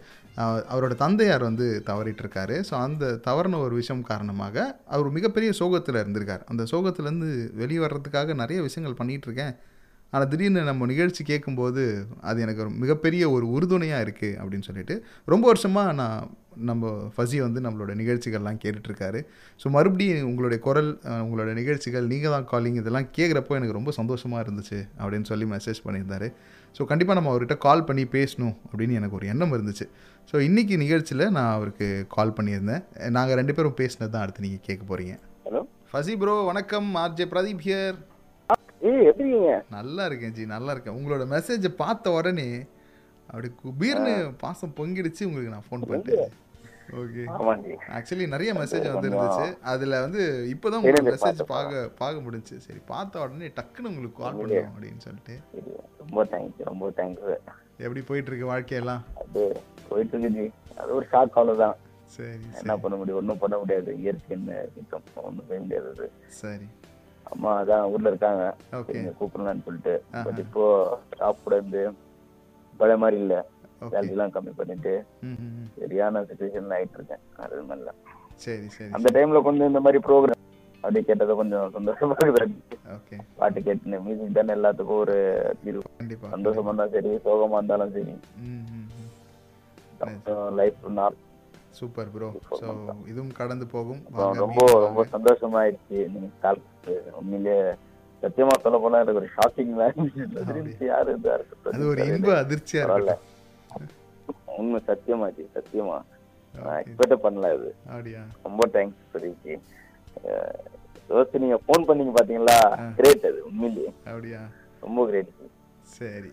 அவரோட தந்தையார் வந்து தவறிட்டுருக்காரு. ஸோ அந்த தவறின ஒரு விஷயம் காரணமாக அவர் மிகப்பெரிய சோகத்தில் இருந்திருக்கார். அந்த சோகத்துலேருந்து வெளியே வர்றதுக்காக நிறைய விஷயங்கள் பண்ணிகிட்டு இருக்கேன். ஆனால் திடீர்னு நம்ம நிகழ்ச்சி கேட்கும்போது அது எனக்கு ஒரு மிகப்பெரிய ஒரு உறுதுணையாக இருக்குது அப்படின்னு சொல்லிட்டு ரொம்ப வருஷமாக நான் நம்ம ஃபசி வந்து நம்மளோட நிகழ்ச்சிகள்லாம் கேட்டுட்ருக்காரு. ஸோ மறுபடியும் உங்களுடைய குரல் உங்களோட நிகழ்ச்சிகள் நீங்கள் தான் காலிங் இதெல்லாம் கேட்குறப்போ எனக்கு ரொம்ப சந்தோஷமாக இருந்துச்சு அப்படின்னு சொல்லி மெசேஜ் பண்ணியிருந்தாரு. ஸோ கண்டிப்பாக நம்ம அவர்கிட்ட கால் பண்ணி பேசணும் அப்படின்னு எனக்கு ஒரு எண்ணம் இருந்துச்சு. ஸோ இன்றைக்கி நிகழ்ச்சியில் நான் அவருக்கு கால் பண்ணியிருந்தேன். நாங்கள் ரெண்டு பேரும் பேசினது தான் அடுத்து நீங்கள் கேட்க போகிறீங்க ஹலோ ஃபசி ப்ரோ வணக்கம். ஆர்ஜே பிரதீப் ஹியர் ஏய் எப்படி இருக்கீங்க நல்லா இருக்கேன் ஜி நல்லா இருக்கேன். உங்களோட மெசேஜை பார்த்த உடனே அப்படி குபீர்னு பாசம் பொங்கிடுச்சு உங்களுக்கு நான் ஃபோன் பண்ணிட்டேன். ஓகே ஆக்சுவலி நிறைய மெசேஜ் வந்துருந்துச்சு. அதில் வந்து இப்போதான் உங்களுக்கு மெசேஜ். பார்க்க பார்க்க முடிஞ்சுச்சு. சரி பார்த்த உடனே டக்குன்னு உங்களுக்கு கால் பண்ணணும் அப்படின்னு சொல்லிட்டு. ரொம்ப தேங்க்ஸ் ரொம்ப தேங்க்ஸ் எப்படி போயிட்டு இருக்கு வாழ்க்கையெல்லாம் போயிட்டு இருக்குது அது ஒரு ஷாக் அவ்வளவுதான். சரி என்ன பண்ண முடியும்? ஒன்றும் பண்ண முடியாது. இயற்கைன்னு நிற்கும் ஒன்றும் செய்ய முடியாது. சரி. அம்மா அதான் ஊர்ல இருக்காங்க. கூப்பிடலாம்னு சொல்லிட்டு. பட் இப்போ ஷாப் கூட இருந்து பழைய மாதிரி இல்ல. சேலரி எல்லாம் கம்மி பண்ணிட்டு. சரியான சுச்சுவேஷன்ல ஆயிட்டு இருக்கேன். அது நல்ல சரி சரி அந்த டைம்ல கொஞ்சம் இந்த மாதிரி ப்ரோக்ராம் அப்படி கேட்டது கொஞ்சம் சந்தோஷமா இருக்குது. ஓகே பாட்டு கேட்டு மியூசிக் தானே எல்லாத்துக்கும் ஒரு தீர்வு. சந்தோஷமா இருந்தாலும் சரி சோகமா இருந்தாலும் சரி. லைஃப் நான் சூப்பர் ப்ரோ ஸோ இதுவும் கடந்து போகும் ரொம்ப ரொம்ப. சந்தோஷமாயிடுச்சு நீங்க கால் உண்மையிலே சத்தியமா சொல்ல போனா எனக்கு ஒரு ஷாக்கிங் யாரு இதா இருக்கட்டும். அது ஒரு இன்ப அதிர்ச்சியா. இருக்கட்டும் உண்மை சத்தியமா நான் Okay. எக்ஸ்பெக்ட் பண்ணல இது அப்படியா ரொம்ப தேங்க்ஸ் சுரேஷ் யோசிச்சு நீங்க ஃபோன் பண்ணீங்க பாத்தீங்களா கிரேட் அது உண்மையிலேயே அப்படியா ரொம்ப கிரேட் சரி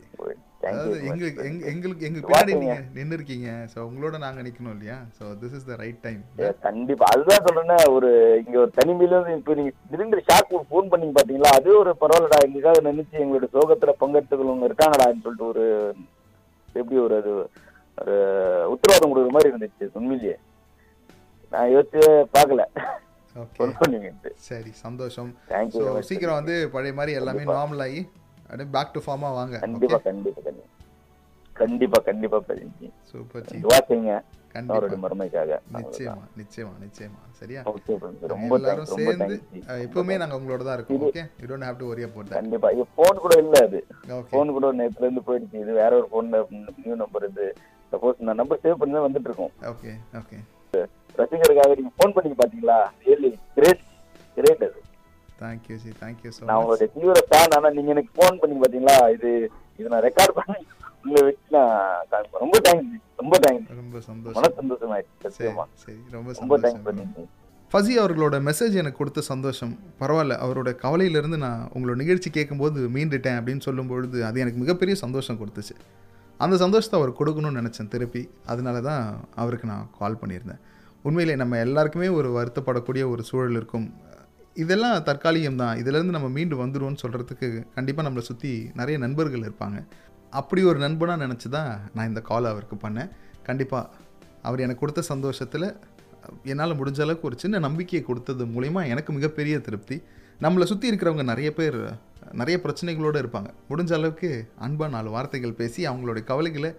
அதாவது எங்களுக்கு எங்க எங்களுக்கு எங்க பின்னாடி நீங்க நின்று இருக்கீங்க ஸோ உங்களோட நாங்க நிக்கணும் இல்லையா? So this is the right time கண்டிப்பா. அதுதான் சொல்றேன்னா ஒரு இங்க ஒரு தனிமையில இப்ப நீங்க திடீர்னு ஷாக் ஃபோன் பண்ணீங்க பாத்தீங்களா? அது ஒரு பரவாயில்லடா எங்களுக்காக நினைச்சு எங்களோட சோகத்துல பங்கெடுத்துக்கிறவங்க இருக்காங்கடான்னு சொல்லிட்டு ஒரு எப்படி ஒரு அது ஒரு உத்தரவாதம் கொடுக்குற மாதிரி இருந்துச்சு உண்மையிலேயே. நான் யோசிச்சு பார்க்கல. சரி சந்தோஷம். சீக்கிரம் வந்து பழைய மாதிரி எல்லாமே. நார்மல் ஆகி அப்படியே பேக் டு ஃபார்மா வாங்க கண்டிப்பா கண்டிப்பா கண்டிப்பா. கண்டிப்பா கண்டிப்பா பிரதிஜி சூப்பர் ஜி துவா செய்யுங்க. கண்டிப்பா. அவருடைய மருமைக்காக. நிச்சயமா நிச்சயமா நிச்சயமா. சரியா? ஓகே ரொம்ப எல்லாரும் சேர்ந்து எப்பவுமே நாங்க உங்களோட தான் இருக்கோம் okay you don't have to worry about that கண்டிப்பா. போன் கூட இல்ல அது. போன் கூட நேத்துல இருந்து போயிடுச்சு. இது வேற ஒரு போன்ல நியூ நம்பர் இது. சப்போஸ் நான் நம்பர் சேவ் பண்ணி தான் வந்துட்டு இருக்கோம். ஓகே ஓகே ரசிகருக்காக நீங்க போன் பண்ணி பாத்தீங்களா? ரியலி கிரேட் கிரேட் அது. Thank you ji thank you நான் உங்களுடைய தீவிர ஃபேன் ஆனா நீங்க எனக்கு போன் பண்ணி பாத்தீங்களா? இது இது நான் ரெக்கார்ட் பண்ணி உள்ள வச்சு நான். ரொம்ப தேங்க்ஸ் ரொம்ப தேங்க்ஸ் ரொம்ப மன சந்தோஷம் சந்தோஷமாயிடுச்சு சரி சத்தியமா. சரி ரொம்ப ரொம்ப சந்தோஷம். தேங்க்ஸ். பண்ணி ஃபசி அவர்களோட மெசேஜ் எனக்கு கொடுத்த சந்தோஷம். பரவாயில்ல அவரோட கவலையிலேருந்து நான் உங்களோட நிகழ்ச்சி கேட்கும்போது மீண்டுட்டேன் அப்படின்னு சொல்லும் பொழுது அது எனக்கு மிகப்பெரிய சந்தோஷம் கொடுத்துச்சு. அந்த சந்தோஷத்தை அவர் கொடுக்கணும்னு நினச்சேன் திருப்பி. அதனால தான் அவருக்கு நான் கால் பண்ணியிருந்தேன். உண்மையிலே நம்ம எல்லாருக்குமே ஒரு வருத்தப்படக்கூடிய ஒரு சூழல் இருக்கும். இதெல்லாம் தற்காலிகம் தான் இதிலேருந்து நம்ம மீண்டு வந்துடுவோம்னு சொல்கிறதுக்கு கண்டிப்பாக நம்மளை சுற்றி நிறைய நண்பர்கள் இருப்பாங்க. அப்படி ஒரு நண்பனாக நினச்சி தான் நான் இந்த கால் அவருக்கு பண்ணேன். கண்டிப்பாக அவர் எனக்கு கொடுத்த சந்தோஷத்தில் என்னால் முடிஞ்ச அளவுக்கு ஒரு சின்ன நம்பிக்கையை கொடுத்தது மூலிமா எனக்கு மிகப்பெரிய திருப்தி. நம்மளை சுற்றி இருக்கிறவங்க நிறைய பேர் நிறைய பிரச்சனைகளோடு இருப்பாங்க. முடிஞ்ச அளவுக்கு அன்பாக நாலு வார்த்தைகள் பேசி அவங்களுடைய கவலைகளை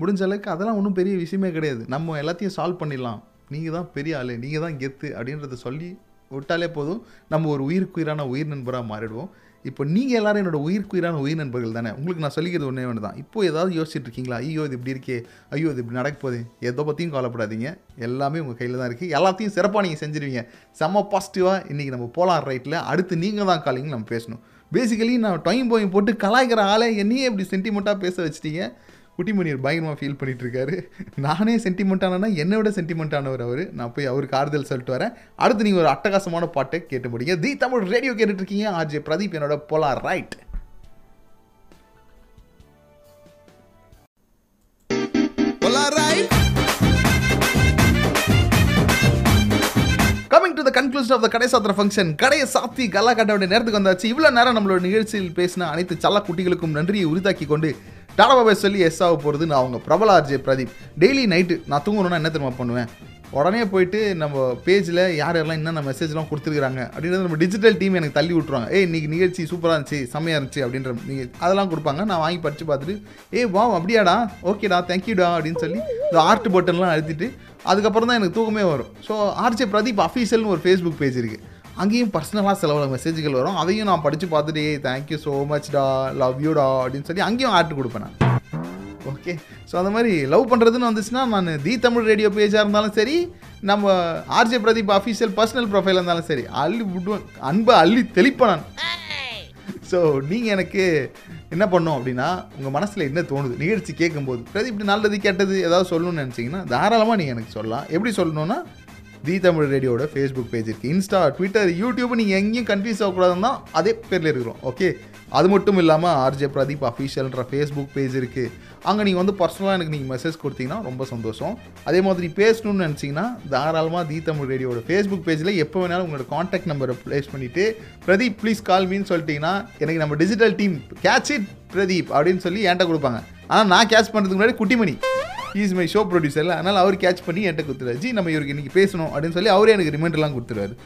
முடிஞ்ச அளவுக்கு அதெல்லாம் ஒன்றும் பெரிய விஷயமே கிடையாது. நம்ம எல்லாத்தையும் சால்வ் பண்ணிடலாம். நீங்கள் தான் பெரிய ஆள் நீங்கள் தான் கெத்து அப்படின்றத சொல்லி விட்டாலே போதும். நம்ம ஒரு உயிருக்குயிரான உயிர் நண்பராக மாறிடுவோம். இப்போ நீங்கள் எல்லாரும் என்னோட உயிர்க்குயிரான உயிர் நண்பர்கள் தானே? உங்களுக்கு நான் சொல்லிக்கிறது ஒன்றே ஒன்று தான் இப்போ ஏதாவது யோசிச்சுட்டு இருக்கீங்களா? ஐயோ இது இப்படி இருக்கே. ஐயோ இது இப்படி நடக்க போகுது. எதை பற்றியும் கவலைப்படாதீங்க. எல்லாமே உங்கள் கையில் தான் இருக்குது எல்லாத்தையும் சிறப்பாக நீங்கள் செஞ்சுருவீங்க. செம்ம பாசிட்டிவாக இன்றைக்கி நம்ம போலாம் ரைட்டில் அடுத்து நீங்கள் தான் காலிங்க நம்ம பேசணும். பேசிக்கலி நான் டைம் போய் போட்டு கலாய்க்கிற ஆளே என்னையே இப்படி சென்டிமெண்ட்டாக பேச வச்சிட்டீங்க. குட்டிமணியர் பயங்கரமாக ஃபீல் பண்ணிட்டு இருக்காரு நானே சென்டிமெண்ட்டானா என்னை விட சென்டிமெண்ட்டானவர் அவர். நான் போய் அவருக்கு ஆறுதல் சொல்லிட்டு வரேன். அடுத்து நீங்கள் ஒரு அட்டகாசமான பாட்டை கேட்டு முடியுங்க தி தமிழ் ரேடியோ கேட்டுட்ருக்கீங்க ஆர்ஜே பிரதீப் என்னோட polar right coming to the conclusion of the கடை சாத்திர ஃபங்க்ஷன் கடையை சாத்தி கல்லா வேண்டிய நேரத்துக்கு வந்தாச்சு. இவ்வளோ நேரம் நம்மளோட நிகழ்ச்சியில் பேசின அனைத்து சல்ல குட்டிகளுக்கும் நன்றியை உரித்தாக்கி கொண்டு டாடாபாபை சொல்லி எஸ் ஆக போகிறது நான் அவங்க பிரபல ஆர்ஜே பிரதீப். டெய்லி நைட்டு நான் தூங்கணும்னா என்ன தெரியுமா பண்ணுவேன்? உடனே போயிட்டு நம்ம பேஜில் யார் யாரெல்லாம் என்னென்ன மெசேஜ்லாம் கொடுத்துருக்காங்க அப்படின்றது நம்ம டிஜிட்டல் டீம் எனக்கு தள்ளி விட்ருவாங்க ஏய் இன்றைக்கி நிகழ்ச்சி சூப்பராக இருந்துச்சு செம்மையாக இருந்துச்சு அப்படின்ற நீங்கள் அதெல்லாம் கொடுப்பாங்க. நான் வாங்கி படித்து பார்த்துட்டு ஏ வா அப்படியாடா? ஓகேடா தேங்க்யூடா அப்படின்னு சொல்லி இந்த ஆர்ட் பட்டன்லாம் அழுத்திட்டு அதுக்கப்புறம் தான் எனக்கு தூக்கமே வரும். ஸோ ஆர்ஜே பிரதீப் அஃபீஷியல்னு ஒரு ஃபேஸ்புக் பேஜ் இருக்குது அங்கேயும் பர்சனலாக சில மெசேஜ்கள் வரும். அதையும் நான் படித்து பார்த்துட்டு ஏ தேங்க்யூ ஸோ மச்டா லவ் யூடா அப்படின்னு சொல்லி அங்கேயும் ஆர்ட் கொடுப்பேன் நான். ஓகே ஸோ அந்த மாதிரி லவ் பண்ணுறதுன்னு வந்துச்சுன்னா நான் தி தமிழ் ரேடியோ பேஜாக இருந்தாலும் சரி நம்ம ஆர்ஜே பிரதீப் அஃபீஷியல் பர்சனல் ப்ரொஃபைலாக இருந்தாலும் சரி அள்ளி விடுவேன். அன்பை அள்ளி தெளிப்பேன் நான். ஸோ நீங்கள் எனக்கு என்ன பண்ணோம் அப்படின்னா உங்கள் மனசில் என்ன தோணுது? நிகழ்ச்சி கேட்கும்போது. பிரதீப் இப்படி நல்லது கெட்டது ஏதாவது சொல்லணும்னு நினச்சிங்கன்னா தாராளமாக நீங்கள் எனக்கு சொல்லலாம். எப்படி சொல்லணும்னா தி தமிழ் ரேடியோட ஃபேஸ்புக் பேஜ் இருக்குது இன்ஸ்டா ட்விட்டர் யூடியூப் நீங்கள் எங்கேயும் கன்ஃபியூஸ் ஆகக்கூடாதுன்னா அதே பேரில் இருக்கிறோம். ஓகே அது மட்டும் இல்லாமல் ஆர்ஜே பிரதீப் அஃபீஷியல்ன்ற ஃபேஸ்புக் பேஜ் இருக்குது அங்கே நீங்கள் வந்து பர்சனலாக எனக்கு நீங்கள் மெசேஜ் கொடுத்தீங்கன்னா ரொம்ப சந்தோஷம். அதே மாதிரி பேசணும்னு நினச்சிங்கன்னா தாராளமாக தி தமிழ் ரேடியோட ஃபேஸ்புக் பேஜில் எப்போ வேணாலும் உங்களோட காண்டாக்ட் நம்பரை ப்ளேஸ் பண்ணிவிட்டு பிரதீப் ப்ளீஸ் கால் மீன்னு சொல்லிட்டீங்கன்னா எனக்கு நம்ம digital team catch it Pradeep அப்படின்னு சொல்லி என்கிட்ட கொடுப்பாங்க. ஆனால் நான் கேட்ச் பண்ணுறதுக்கு முன்னாடி Kuttimani. Is my show producer அதனால் அவர் கேட்ச் பண்ணி என்கிட்ட கொடுத்துருவாரு. ஜி நம்ம இவருக்கு இன்றைக்கி பேசணும் அப்படின்னு சொல்லி அவரே எனக்கு ரிமைண்டர்லாம் கொடுத்துருவாரு.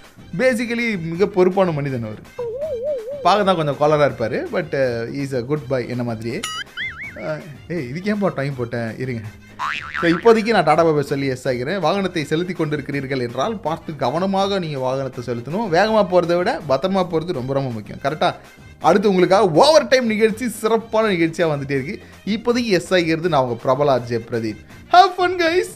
பேசிக்கலி மிக பொறுப்பான மனிதன் அவர். பார்க்க தான் கொஞ்சம் காலராக இருப்பார் but is a good boy என்ன மாதிரியே. Uh, ஏய் இதுக்கு டைம் போட்டேன்? இருங்க. ஸோ இப்போதைக்கு நான் டாடா பாபா சொல்லி எஸ் ஆகிறேன். வாகனத்தை செலுத்தி கொண்டிருக்கிறீர்கள் என்றால் பார்த்து கவனமாக நீங்கள் வாகனத்தை செலுத்தணும். வேகமாக போகிறத விட பத்திரமா போகிறது ரொம்ப ரொம்ப முக்கியம். கரெக்டாக அடுத்து உங்களுக்காக ஓவர் டைம் நிகழ்ச்சி சிறப்பான நிகழ்ச்சியாக வந்துட்டே இருக்கு. இப்போதைக்கு எஸ் ஆகிறது நான் உங்கள் பிரபலா ஜெய பிரதீப் ஹவ் ஃபன் கைஸ்